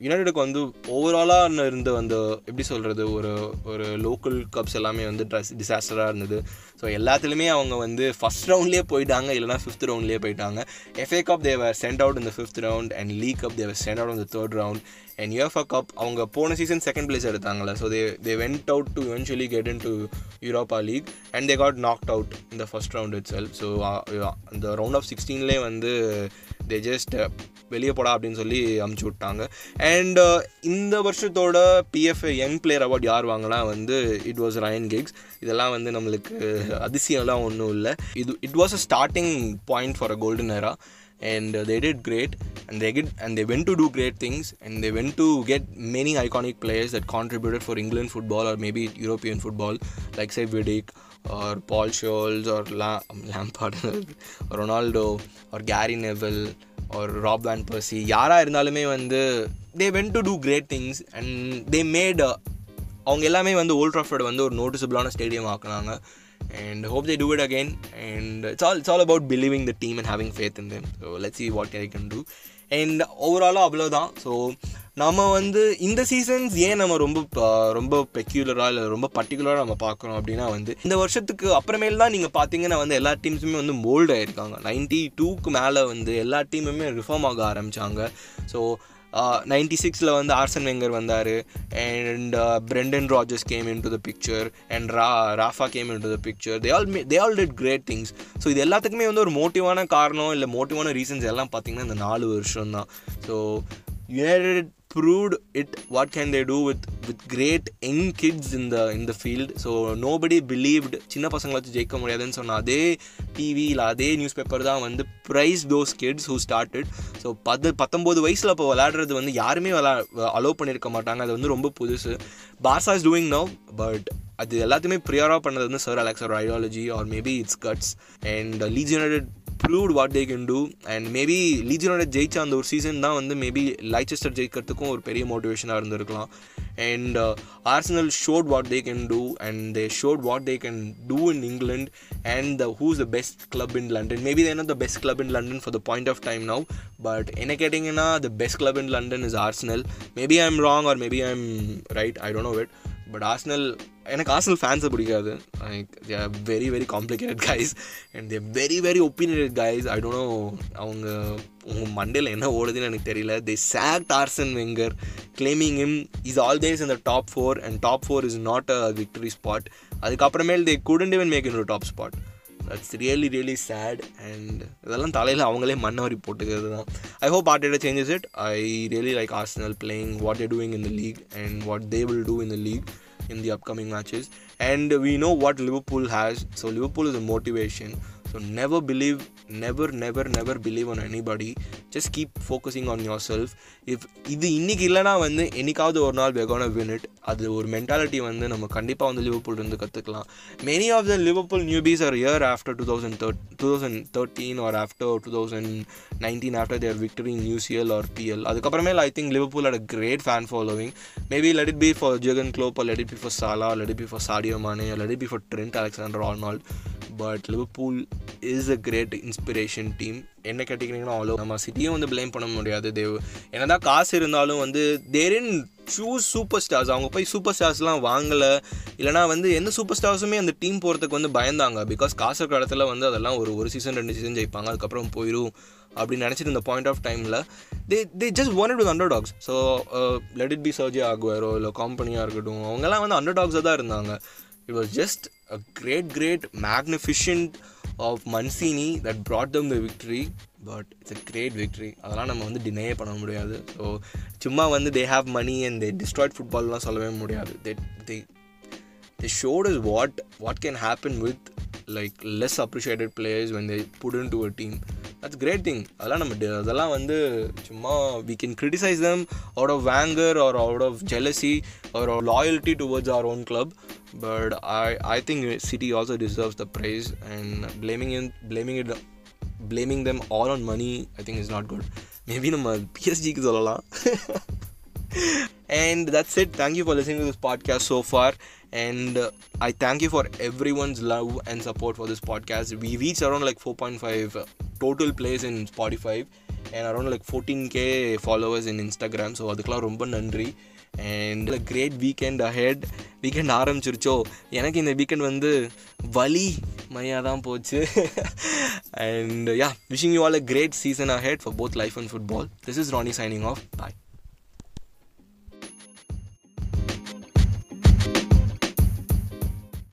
யுனைடெடுக்கு வந்து ஓவராலாக இருந்து அந்த எப்படி சொல்கிறது ஒரு ஒரு லோக்கல் கப்ஸ் எல்லாமே வந்து ட்ரெஸ் டிசாஸ்டராக இருந்தது. ஸோ எல்லாத்துலேயுமே அவங்க வந்து ஃபஸ்ட் ரவுண்ட்லேயே போயிட்டாங்க இல்லைனா ஃபிஃப்த் ரவுண்ட்லேயே போயிட்டாங்க. FA cup they were sent out இந்த fifth round and league cup they were sent out இந்த third round and UEFA cup அவங்க போன season second place எடுத்தாங்களே so they they went out to eventually get in to Europa League and they got knocked out இந்த first round itself so அந்த round of சிக்ஸ்டீன்லேயே வந்து they just வெளியே போடா அப்படின்னு சொல்லி அமுச்சு விட்டாங்க. அண்ட் இந்த வருஷத்தோட பிஎஃப் யங் பிளேயர் அவார்ட் யார் வாங்கினா வந்து இட் வாஸ் ரயன் கிக்ஸ் இதெல்லாம் வந்து நம்மளுக்கு அதிசயம்லாம் ஒன்றும் இல்லை. இது it was a starting point for a golden era and uh, they did great and they get and they went to do great things and they went to get many iconic players that contributed for England football or maybe European football like say Vidic or Paul Scholes or La- Lampard or Ronaldo or Gary Neville or Rob Van Persie யாராக இருந்தாலுமே வந்து they went to do great things and they made uh, அவங்க எல்லாமே வந்து Old Trafford வந்து ஒரு நோட்டிசபிளான stadium ஆக்குனாங்க and hope they do it again. And it's all it's all about believing the team and having faith in them. So let's see what they can do. And overall அவ்வளோதான் so நம்ம வந்து இந்த seasons ஏன் நம்ம ரொம்ப ப- ரொம்ப பெக்யூலராக இல்லை ரொம்ப பர்டிகுலராக நம்ம பார்க்குறோம் அப்படின்னா வந்து இந்த வருஷத்துக்கு அப்புறமேல் தான் நீங்கள் பார்த்தீங்கன்னா வந்து எல்லா டீம்ஸுமே வந்து மோல்ட் ஆகிருக்காங்க நைன்டி டூக்கு மேலே வந்து எல்லா டீமுமே ரிஃபார்ம் ஆக ஆரம்பித்தாங்க ஸோ நைன்டி சிக்ஸில் வந்து ஆர்சன் வெங்கர் வந்தார் and Brendan Rodgers came in to the picture and Ra Rafa came in to the picture they all they all did great things so இது எல்லாத்துக்குமே வந்து ஒரு மோட்டிவான காரணம் இல்லை மோட்டிவான ரீசன்ஸ் எல்லாம் பார்த்திங்கன்னா இந்த நாலு வருஷம் தான் so United proved it what can they do with with great young kids in the in the field? So nobody believed சின்ன பசங்களை வச்சு ஜெயிக்க முடியாதுன்னு சொன்ன அதே டிவி இல்லை அதே நியூஸ் பேப்பர் தான் வந்து praise those kids who started so பத்து பத்தொம்போது வயசில் இப்போ விளையாடுறது வந்து யாருமே விளா அலோவ் பண்ணியிருக்க மாட்டாங்க. அது வந்து ரொம்ப புதுசு. Barça is doing no but அது எல்லாத்தையுமே ப்ரியராக பண்ணது வந்து sir Alex's ideology or maybe it's guts and Leicester proved what they can do and maybe லீஜனோட ஜெயிச்ச அந்த ஒரு சீசன் தான் வந்து மேபி லைச்செஸ்டர் ஜெயிக்கிறதுக்கும் ஒரு பெரிய மோட்டிவேஷனாக இருந்திருக்கலாம். And Arsenal showed what they can do and they showed what they can do in England and the who's the best club in London maybe they're the best club in London for the point of time now but என்ன கேட்டிங்கன்னா the best club in London is Arsenal maybe I am wrong or maybe I am right I don't know it but Arsenal எனக்கு Arsenal ஃபேன்ஸை பிடிக்காது. Like they are very very complicated guys and they very very opinionated guys I don't know அவங்க உங்கள் மண்டேல என்ன ஓடுதுன்னு எனக்கு தெரியல. They sacked Arsène Wenger claiming him is always இந்த top four and top four is not a victory spot அதுக்கப்புறமேல் they couldn't even make in top spot that's really really sad and இதெல்லாம் தலையில் அவங்களே மண்ணவரி போட்டுக்கிறது தான் I hope Arteta changes it I really like Arsenal playing what they doing in the league and what they will do in the league in the upcoming matches. And we know what liverpool has. So liverpool is a motivation. So never believe never never never believe on anybody. Just keep focusing on yourself. If இது இன்னைக்கு இல்லைனா வந்து என்னைக்காவது ஒரு நாள் we're gonna win அது ஒரு mentality வந்து நம்ம கண்டிப்பாக வந்து லிவர்பூல் இருந்து கற்றுக்கலாம் many of the Liverpool newbies or year after two thousand third two thousand thirteen or after two thousand nineteen after their victory in UCL or PL அதுக்கப்புறமே I think Liverpool at a great fan following maybe let it be for Jürgen Klopp let it be for Salah let it be for Sadio Mané let it be for Trent Alexander Arnold but Liverpool is a great inspiration team என்ன கேட்டிங்கன்னா அவ்வளோ நம்ம சிட்டியும் வந்து blame பண்ண முடியாது தேவ் என்னதான் காசு இருந்தாலும் வந்து தேரின் சூஸ் சூப்பர் ஸ்டார்ஸ் அவங்க போய் சூப்பர் ஸ்டார்ஸ்லாம் வாங்கலை. இல்லைனா வந்து எந்த சூப்பர் ஸ்டார்ஸுமே அந்த டீம் போகிறதுக்கு வந்து பயந்தாங்க. பிகாஸ் காசு இருக்கிற இடத்துல வந்து அதெல்லாம் ஒரு ஒரு சீசன் ரெண்டு சீசன் ஜெயிப்பாங்க. அதுக்கப்புறம் போயிடும் அப்படின்னு நினச்சிட்டு இந்த பாயிண்ட் ஆஃப் டைமில் they they just wanted with underdogs so let it be Sergio Aguero இல்லை காம்பனியாக இருக்கட்டும் அவங்கெல்லாம் வந்து அண்டர் டாக்ஸாக தான் இருந்தாங்க. It was just a great, great, magnificent of Mancini that brought them the victory. But it's a great victory அதெல்லாம் நம்ம வந்து டினையே பண்ண முடியாது ஸோ சும்மா வந்து they have money and they destroyed ஃபுட்பால்லாம் சொல்லவே முடியாது they they they showed is what what can happen with like less appreciated players when they put to a team that's great thing அதெல்லாம் நம்ம அதெல்லாம் வந்து சும்மா we can criticise them out of anger or out of jealousy or loyalty towards our own club but I I think City also deserves the prize and blaming in blaming it blaming them all on money I think is not good maybe நம்ம பிஎஸ்ஜிக்கு சொல்லலாம் and that's it thank you for listening to this podcast so far and uh, i thank you for everyone's love and support for this podcast we reached around like 4.5 total plays in spotify and around like 14k followers in instagram so அதுக்கெல்லாம் ரொம்ப நன்றி and great weekend ahead weekend ஆரம்பிச்சிருச்சோ எனக்கு இந்த weekend வந்து வலி மையாக தான் போச்சு and yeah wishing you all a great season ahead for both life and football this is Rani signing off bye